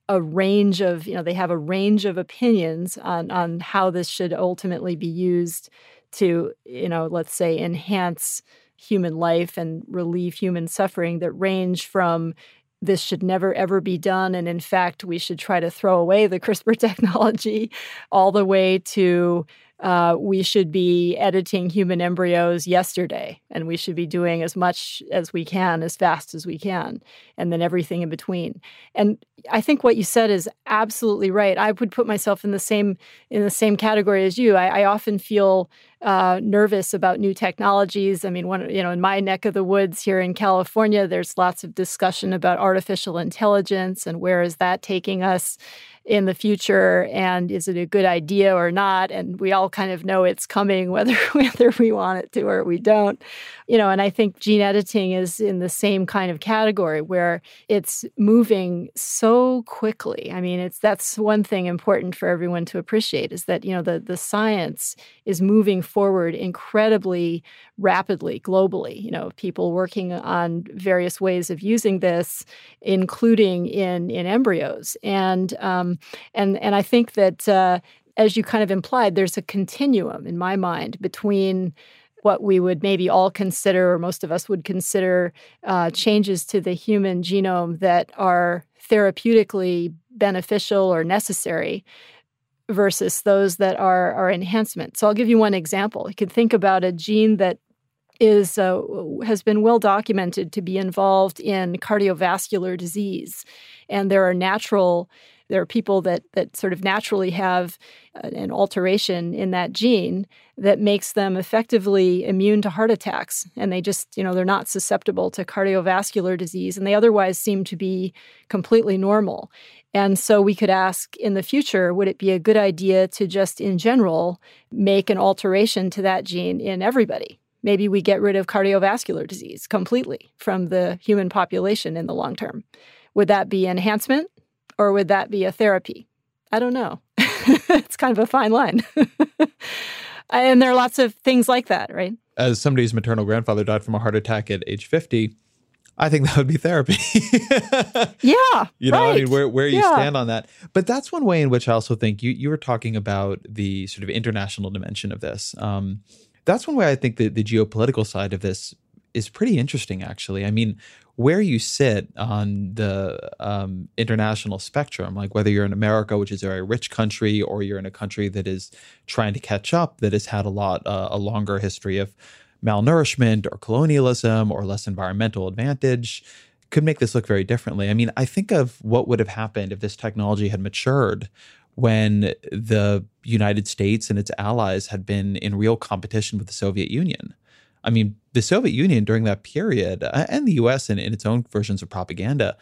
a range of you know they have a range of opinions on on how this should ultimately be used to you know let's say enhance human life and relieve human suffering that range from this should never ever be done and in fact we should try to throw away the CRISPR [LAUGHS] technology all the way to uh, we should be editing human embryos yesterday, and we should be doing as much as we can, as fast as we can, and then everything in between. And I think what you said is absolutely right. I would put myself in the same in the same category as you. I, I often feel uh, nervous about new technologies. I mean, one, you know, in my neck of the woods here in California, there's lots of discussion about artificial intelligence and where is that taking us in the future and is it a good idea or not? And we all kind of know it's coming [LAUGHS] whether whether we want it to or we don't. You know and i think gene editing is in the same kind of category where it's moving so quickly. I mean it's that's one thing important for everyone to appreciate is that you know the the science is moving forward incredibly rapidly globally. You know people working on various ways of using this including in in embryos. And um, and and I think that uh, as you kind of implied, there's a continuum in my mind between what we would maybe all consider, or most of us would consider, uh, changes to the human genome that are therapeutically beneficial or necessary versus those that are are enhancement. So I'll give you one example. You can think about a gene that is uh, has been well documented to be involved in cardiovascular disease, and there are natural there are people that that sort of naturally have an alteration in that gene that makes them effectively immune to heart attacks and they just you know they're not susceptible to cardiovascular disease and they otherwise seem to be completely normal. And so we could ask in the future would it be a good idea to just in general make an alteration to that gene in everybody? Maybe we get rid of cardiovascular disease completely from the human population in the long term. Would that be enhancement or would that be a therapy? I don't know. [LAUGHS] it's kind of a fine line. [LAUGHS] and there are lots of things like that, right? As somebody's maternal grandfather died from a heart attack at age 50, I think that would be therapy. [LAUGHS] yeah. You know, right. I mean, where, where you yeah. stand on that. But that's one way in which I also think you, you were talking about the sort of international dimension of this. Um, that's one way I think that the geopolitical side of this is pretty interesting, actually. I mean, where you sit on the um, international spectrum, like whether you're in America, which is a very rich country, or you're in a country that is trying to catch up, that has had a lot, uh, a longer history of malnourishment or colonialism or less environmental advantage, could make this look very differently. I mean, I think of what would have happened if this technology had matured when the United States and its allies had been in real competition with the Soviet Union. I mean, the Soviet Union during that period uh, and the US in, in its own versions of propaganda,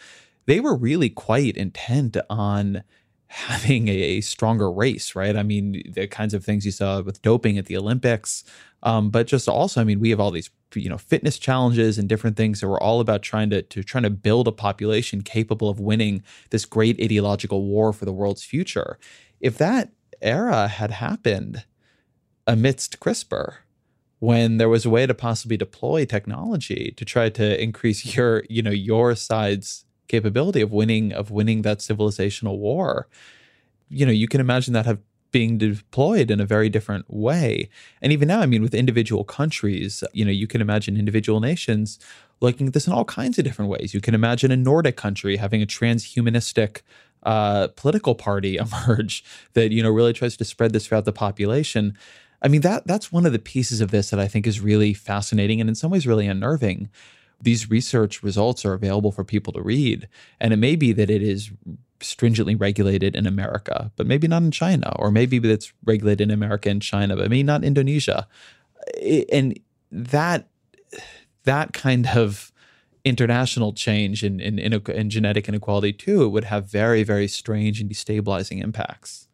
they were really quite intent on [LAUGHS] having a, stronger race, right? I mean, the kinds of things you saw with doping at the Olympics, um, but just also, I mean, we have all these you know fitness challenges and different things that were all about trying to to trying to build a population capable of winning this great ideological war for the world's future. If that era had happened amidst CRISPR when there was a way to possibly deploy technology to try to increase [LAUGHS] your, you know, your side's capability of winning of winning that civilizational war. You know, you can imagine that have being deployed in a very different way. And even now, I mean, with individual countries, you know, you can imagine individual nations looking at this in all kinds of different ways. You can imagine a Nordic country having a transhumanistic uh, political party [LAUGHS] emerge that you know really tries to spread this throughout the population. I mean that that's one of the pieces of this that I think is really fascinating and in some ways really unnerving. These research results are available for people to read, and it may be that it is stringently regulated in America, but maybe not in China, or maybe it's regulated in America and China, but maybe not Indonesia. And that that kind of international change in, in, in, in genetic inequality too would have very, very strange and destabilizing impacts.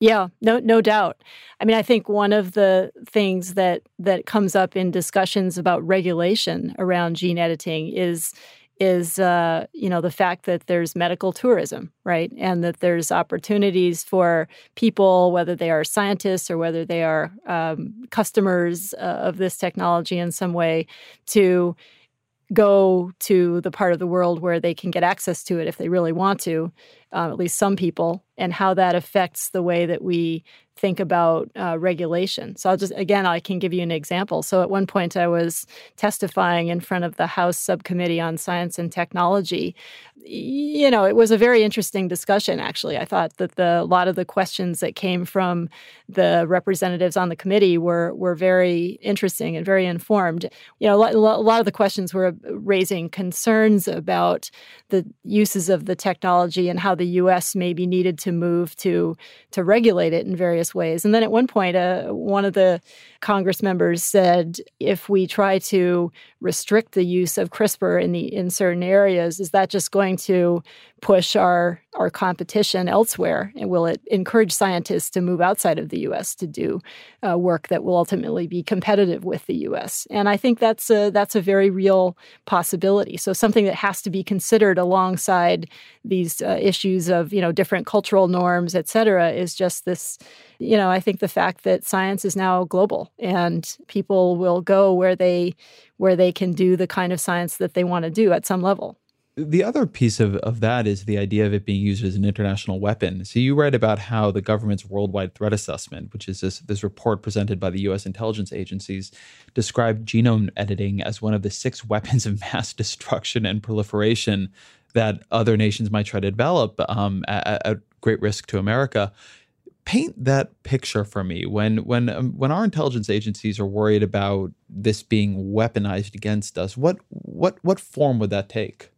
Yeah, no, no doubt. I mean, I think one of the things that that comes up in discussions about regulation around gene editing is is uh, you know the fact that there's medical tourism, right, and that there's opportunities for people, whether they are scientists or whether they are um, customers uh, of this technology in some way, to go to the part of the world where they can get access to it if they really want to, uh, at least some people, and how that affects the way that we think about uh, regulation. So I'll just, again, I can give you an example. So at one point, I was testifying in front of the House Subcommittee on Science and Technology. You know, it was a very interesting discussion, actually. I thought that the, a lot of the questions that came from the representatives on the committee were, were very interesting and very informed. You know, a lot of the questions were raising concerns about the uses of the technology and how the U.S. maybe needed to move to, to regulate it in various ways. And then at one point, uh, one of the Congress members said, if we try to restrict the use of CRISPR in the in certain areas, is that just going to push our our competition elsewhere? And will it encourage scientists to move outside of the U.S. to do uh, work that will ultimately be competitive with the U.S.? And I think that's a that's a very real possibility. So something that has to be considered alongside these uh, issues of you know different cultural norms, et cetera, is just this. You know, I think the fact that science is now global and people will go where they where they can do the kind of science that they want to do at some level. The other piece of, of that is the idea of it being used as an international weapon. So you write about how the government's worldwide threat assessment, which is this, this report presented by the US intelligence agencies, described genome editing as one of the six [LAUGHS] weapons of mass destruction and proliferation that other nations might try to develop um, at, at great risk to America. Paint that picture for me. When when um, when our intelligence agencies are worried about this being weaponized against us what what what form would that take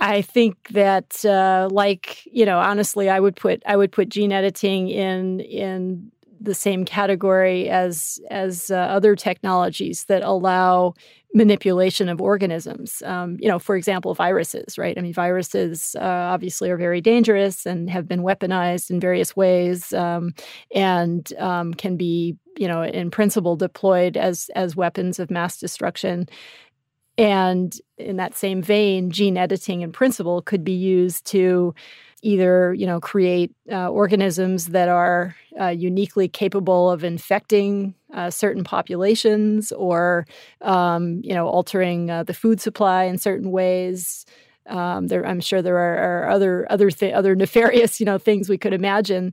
I think that, uh, like you know, honestly, I would put I would put gene editing in in the same category as as uh, other technologies that allow manipulation of organisms. Um, you know, for example, viruses, right? I mean, viruses uh, obviously are very dangerous and have been weaponized in various ways, um, and um, can be, you know, in principle deployed as as weapons of mass destruction. And in that same vein, gene editing in principle could be used to either you know create uh, organisms that are uh, uniquely capable of infecting uh, certain populations or um, you know altering uh, the food supply in certain ways. Um, there, I'm sure there are, are other other th- other nefarious you know things we could imagine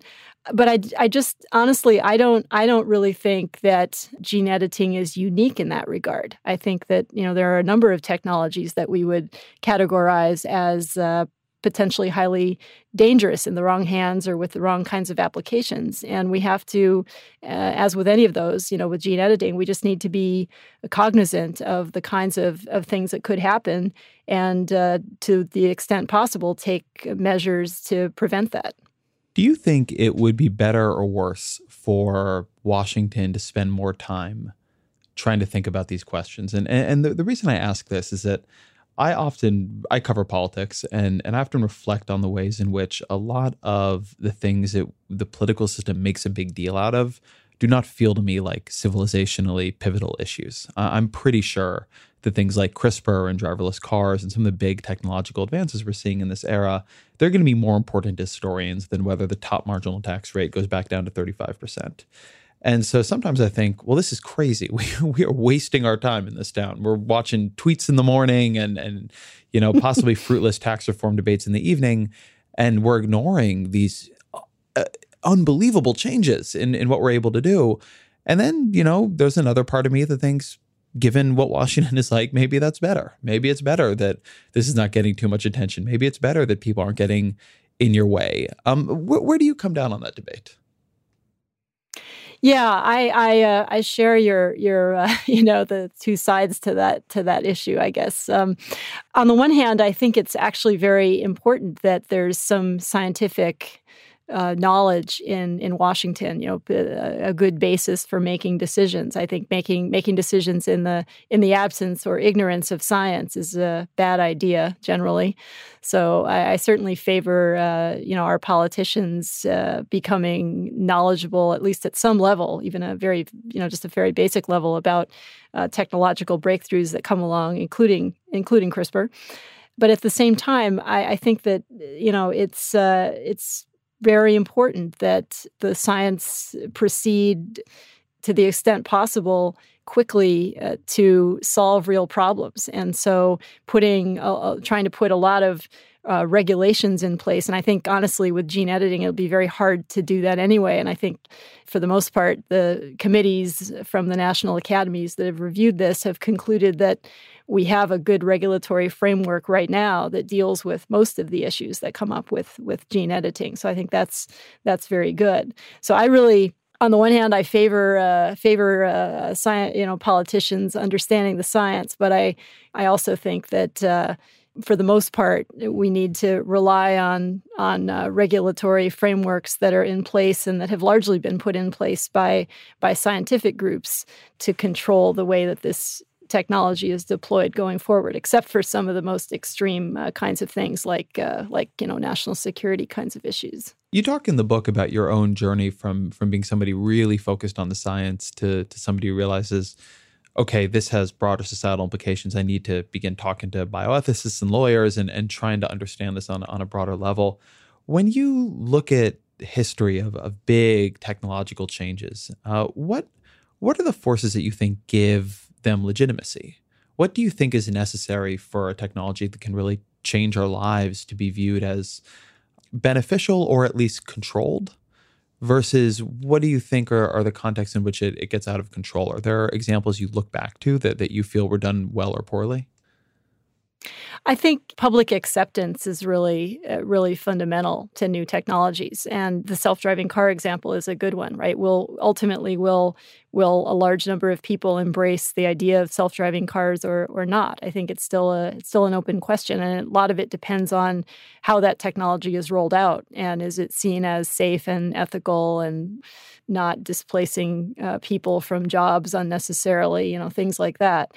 but I, I just honestly I don't I don't really think that gene editing is unique in that regard. I think that you know there are a number of technologies that we would categorize as uh, potentially highly dangerous in the wrong hands or with the wrong kinds of applications. And we have to, uh, as with any of those, you know, with gene editing, we just need to be cognizant of the kinds of, of things that could happen and uh, to the extent possible, take measures to prevent that. Do you think it would be better or worse for Washington to spend more time trying to think about these questions? And and the, the reason I ask this is that I often I cover politics and and I often reflect on the ways in which a lot of the things that the political system makes a big deal out of do not feel to me like civilizationally pivotal issues. Uh, I'm pretty sure that things like CRISPR and driverless cars and some of the big technological advances we're seeing in this era, they're going to be more important to historians than whether the top marginal tax rate goes back down to 35%. And so sometimes I think, well, this is crazy. [LAUGHS] We, we are wasting our time in this town. We're watching tweets in the morning and and you know possibly [LAUGHS] fruitless tax reform debates in the evening, and we're ignoring these uh, unbelievable changes in in what we're able to do. And then you know, there's another part of me that thinks, given what Washington [LAUGHS] is like, maybe that's better. Maybe it's better that this is not getting too much attention. Maybe it's better that people aren't getting in your way. Um, wh- where do you come down on that debate? Yeah, I I, uh, I share your your uh, [LAUGHS] you know the two sides to that to that issue. I guess um, on the one hand, I think it's actually very important that there's some scientific uh, knowledge in in Washington. You know, a, a, good basis for making decisions. I think making making decisions in the in the absence or ignorance of science is a bad idea generally. So I, I certainly favor uh, you know our politicians uh, becoming knowledgeable at least at some level, even a very you know just a very basic level about uh, technological breakthroughs that come along, including including CRISPR. But at the same time, I, I think that you know it's uh, it's very important that the science proceed to the extent possible quickly uh, to solve real problems. And so, putting, uh, uh, trying to put a lot of uh, regulations in place. And I think, honestly, with gene editing, it'll be very hard to do that anyway. And I think, for the most part, the committees from the national academies that have reviewed this have concluded that we have a good regulatory framework right now that deals with most of the issues that come up with with gene editing. So I think that's that's very good. So I really on the one hand, I favor uh, favor uh, science, you know, politicians understanding the science, but I I also think that uh, for the most part, we need to rely on on uh, regulatory frameworks that are in place and that have largely been put in place by by scientific groups to control the way that this technology is deployed going forward, except for some of the most extreme uh, kinds of things like uh, like you know national security kinds of issues. You talk in the book about your own journey from from being somebody really focused on the science to to somebody who realizes, okay, this has broader societal implications. I need to begin talking to bioethicists and lawyers and and trying to understand this on on a broader level. When you look at history of, of big technological changes, uh, what what are the forces that you think give them legitimacy. What do you think is necessary for a technology that can really change our lives to be viewed as beneficial or at least controlled? Versus what do you think are, are the contexts in which it, it gets out of control? Are there examples you look back to that, that you feel were done well or poorly? I think public acceptance is really, uh, really fundamental to new technologies, and the self-driving car example is a good one, right? Will ultimately will will a large number of people embrace the idea of self-driving cars or or not? I think it's still a it's still an open question, and a lot of it depends on how that technology is rolled out, and is it seen as safe and ethical and not displacing uh, people from jobs unnecessarily, you know, things like that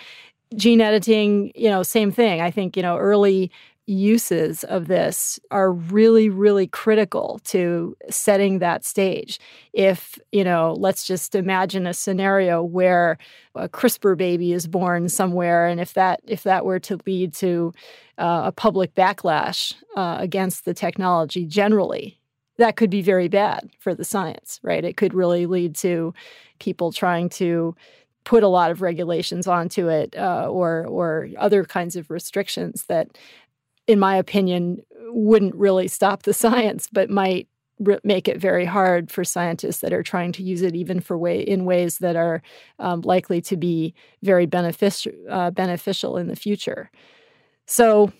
gene editing, you know, same thing. I think, you know, early uses of this are really really critical to setting that stage if you know let's just imagine a scenario where a crispr baby is born somewhere and if that if that were to lead to uh, a public backlash uh, against the technology generally that could be very bad for the science right it could really lead to people trying to put a lot of regulations onto it uh, or or other kinds of restrictions that, in my opinion, wouldn't really stop the [LAUGHS] science, but might make it very hard for scientists that are trying to use it, even for way in ways that are um, likely to be very beneficial uh, beneficial in the future. So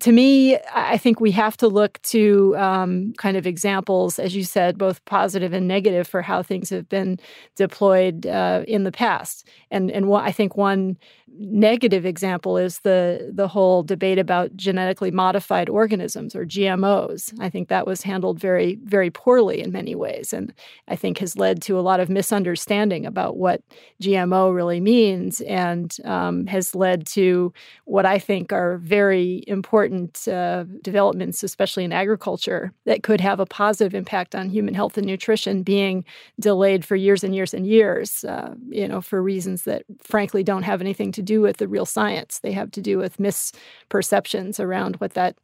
to me, I think we have to look to um, kind of examples, as you said, both positive and negative for how things have been deployed uh, in the past. And and what, I think one negative example is the the whole debate about genetically modified organisms or GMOs. I think that was handled very very poorly in many ways, and I think has led to a lot of misunderstanding about what GMO really means, and um, has led to what I think are very important uh, developments, especially in agriculture, that could have a positive impact on human health and nutrition being delayed for years and years and years, uh, you know, for reasons that frankly don't have anything to do with the real science. They have to do with misperceptions around what that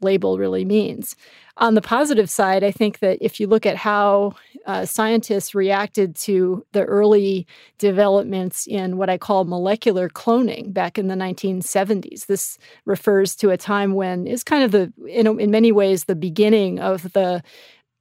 label really means. On the positive side, I think that if you look at how uh, scientists reacted to the early developments in what I call molecular cloning back in the 1970s, this refers to a time when it's kind of the, in, in many ways, the beginning of the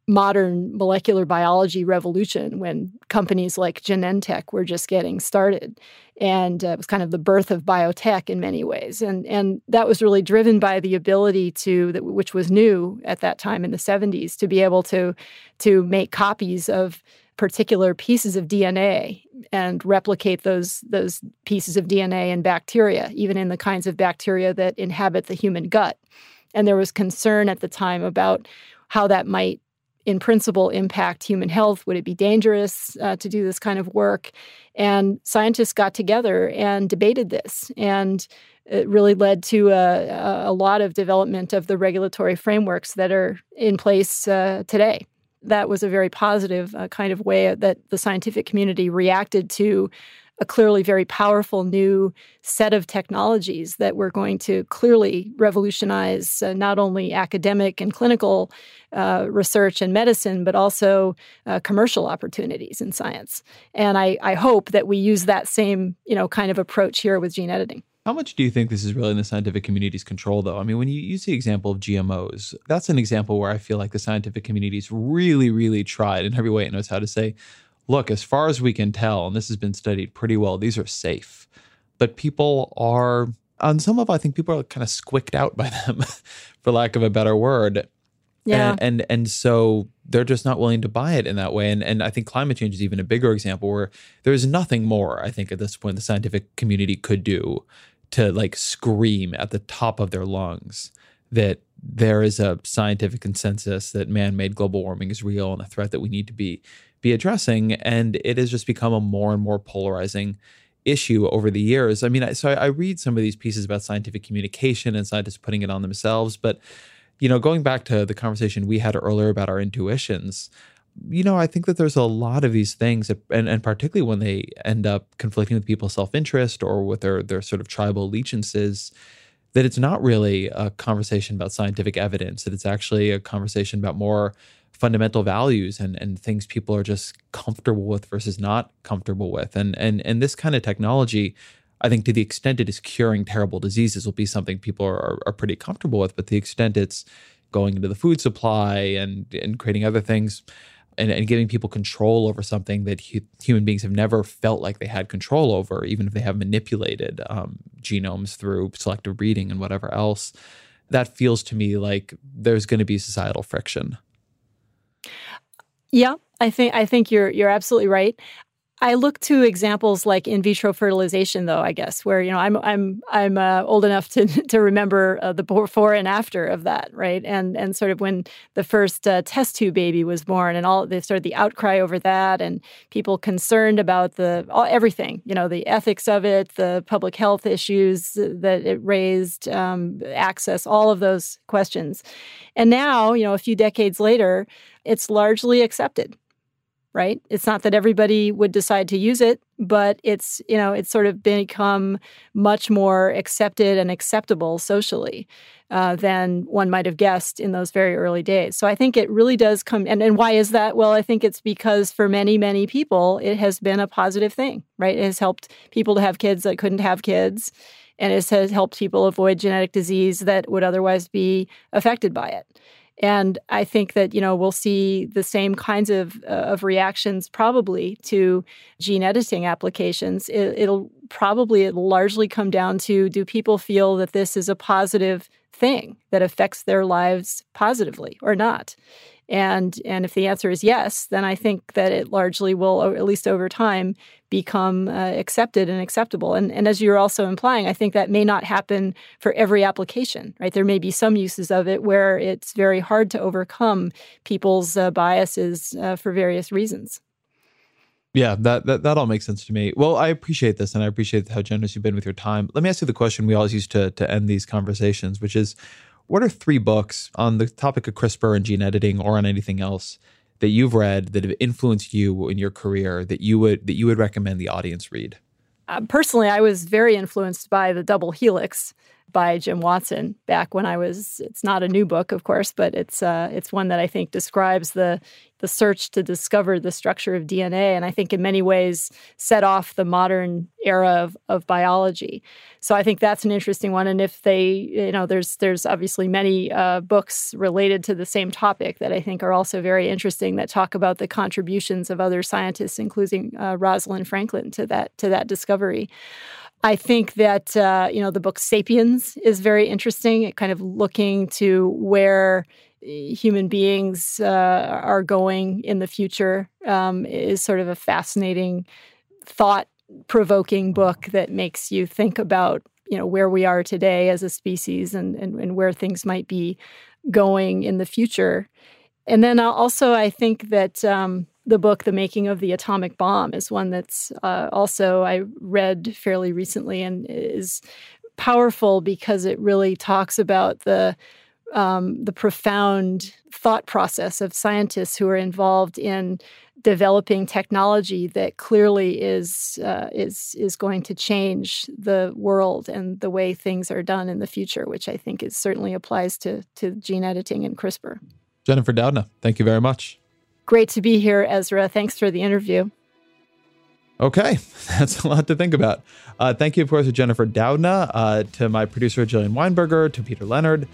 modern molecular biology revolution when companies like Genentech were just getting started. And uh, it was kind of the birth of biotech in many ways. And, and that was really driven by the ability to, which was new at that time in the 70s, to be able to, to make copies of particular pieces of DNA and replicate those those pieces of DNA in bacteria, even in the kinds of bacteria that inhabit the human gut. And there was concern at the time about how that might in principle impact human health? Would it be dangerous uh, to do this kind of work? And scientists got together and debated this. And it really led to a, a lot of development of the regulatory frameworks that are in place uh, today. That was a very positive uh, kind of way that the scientific community reacted to a clearly very powerful new set of technologies that were going to clearly revolutionize uh, not only academic and clinical uh, research and medicine, but also uh, commercial opportunities in science. And I, I hope that we use that same you know kind of approach here with gene editing. How much do you think this is really in the scientific community's control, though? I mean, when you use the example of GMOs, that's an example where I feel like the scientific community's really, really tried in every way it knows how to say, look, as far as we can tell, and this has been studied pretty well, these are safe. But people are, on some of, I think people are kind of squicked out by [LAUGHS] them, for lack of a better word. Yeah. And, and and so they're just not willing to buy it in that way. And and I think climate change is even a bigger example where there's nothing more, I think, at this point the scientific community could do to like scream at the top of their lungs that there is a scientific consensus that man-made global warming is real and a threat that we need to be be addressing. And it has just become a more and more polarizing issue over the years. I mean, so I, read some of these pieces about scientific communication and scientists putting it on themselves, but you know, going back to the conversation we had earlier about our intuitions, you know, I think that there's a lot of these things, and, and particularly when they end up conflicting with people's self interest or with their their sort of tribal allegiances, that it's not really a conversation about scientific evidence. That it's actually a conversation about more fundamental values and and things people are just comfortable with versus not comfortable with. And and and this kind of technology, I think to the extent it is curing terrible diseases will be something people are, are pretty comfortable with. But the extent it's going into the food supply and and creating other things and, and giving people control over something that hu- human beings have never felt like they had control over, even if they have manipulated um, genomes through selective breeding and whatever else. That feels to me like there's going to be societal friction. Yeah, I think I think you're you're absolutely right. I look to examples like in vitro fertilization, though. I guess where you know I'm I'm I'm uh, old enough to [LAUGHS] to remember uh, the before and after of that, right? And and sort of when the first uh, test tube baby was born, and all the sort of the outcry over that, and people concerned about the all, everything, you know, the ethics of it, the public health issues that it raised, um, access, all of those questions. And now, you know, a few decades later, it's largely accepted right? It's not that everybody would decide to use it, but it's, you know, it's sort of become much more accepted and acceptable socially uh, than one might have guessed in those very early days. So I think it really does come. And, and why is that? Well, I think it's because for many, many people, it has been a positive thing, right? It has helped people to have kids that couldn't have kids. And it has helped people avoid genetic disease that would otherwise be affected by it. And I think that you know we'll see the same kinds of uh, of reactions probably to gene editing applications. It, will probably it largely come down to do people feel that this is a positive thing that affects their lives positively or not? And and if the answer is yes, then I think that it largely will, at least over time, become uh, accepted and acceptable. And and as you're also implying, I think that may not happen for every application, right? There may be some uses of it where it's very hard to overcome people's uh, biases uh, for various reasons. Yeah, that, that that all makes sense to me. Well, I appreciate this, and I appreciate how generous you've been with your time. Let me ask you the question we always use to to end these conversations, which is, what are three books on the topic of CRISPR and gene editing, or on anything else that you've read that have influenced you in your career that you would that you would recommend the audience read? Uh, personally, I was very influenced by the Double Helix by Jim Watson back when I was. It's not a new book, of course, but it's uh, it's one that I think describes the the search to discover the structure of DNA, and I think in many ways set off the modern era of, of biology. So I think that's an interesting one. And if they, you know, there's there's obviously many uh, books related to the same topic that I think are also very interesting that talk about the contributions of other scientists, including uh, Rosalind Franklin, to that to that discovery. I think that uh, you know the book *Sapiens* is very interesting. It kind of looking to where eh, human beings uh, are going in the future um, is sort of a fascinating, thought-provoking book that makes you think about you know where we are today as a species and and, and where things might be going in the future. And then also, I think that um, the book the making of the atomic bomb is one that's uh, also i read fairly recently and is powerful because it really talks about the um, the profound thought process of scientists who are involved in developing technology that clearly is uh, is is going to change the world and the way things are done in the future, which I think is certainly applies to to gene editing and CRISPR. Jennifer Doudna, thank you very much. Great to be here, Ezra. Thanks for the interview. Okay, [LAUGHS] that's a lot to think about. Uh, thank you, of course, to Jennifer Doudna, uh, to my producer, Jillian Weinberger, to Peter Leonard.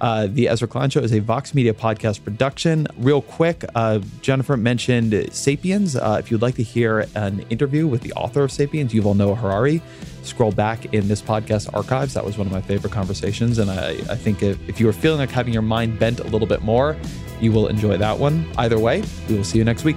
Uh, the Ezra Klein Show is a Vox Media podcast production. Real quick, uh, Jennifer mentioned Sapiens. Uh, if you'd like to hear an interview with the author of Sapiens, Yuval Noah Harari, scroll back in this podcast archives. That was one of my favorite conversations. And I, I think if, if you are feeling like having your mind bent a little bit more, you will enjoy that one. Either way, we will see you next week.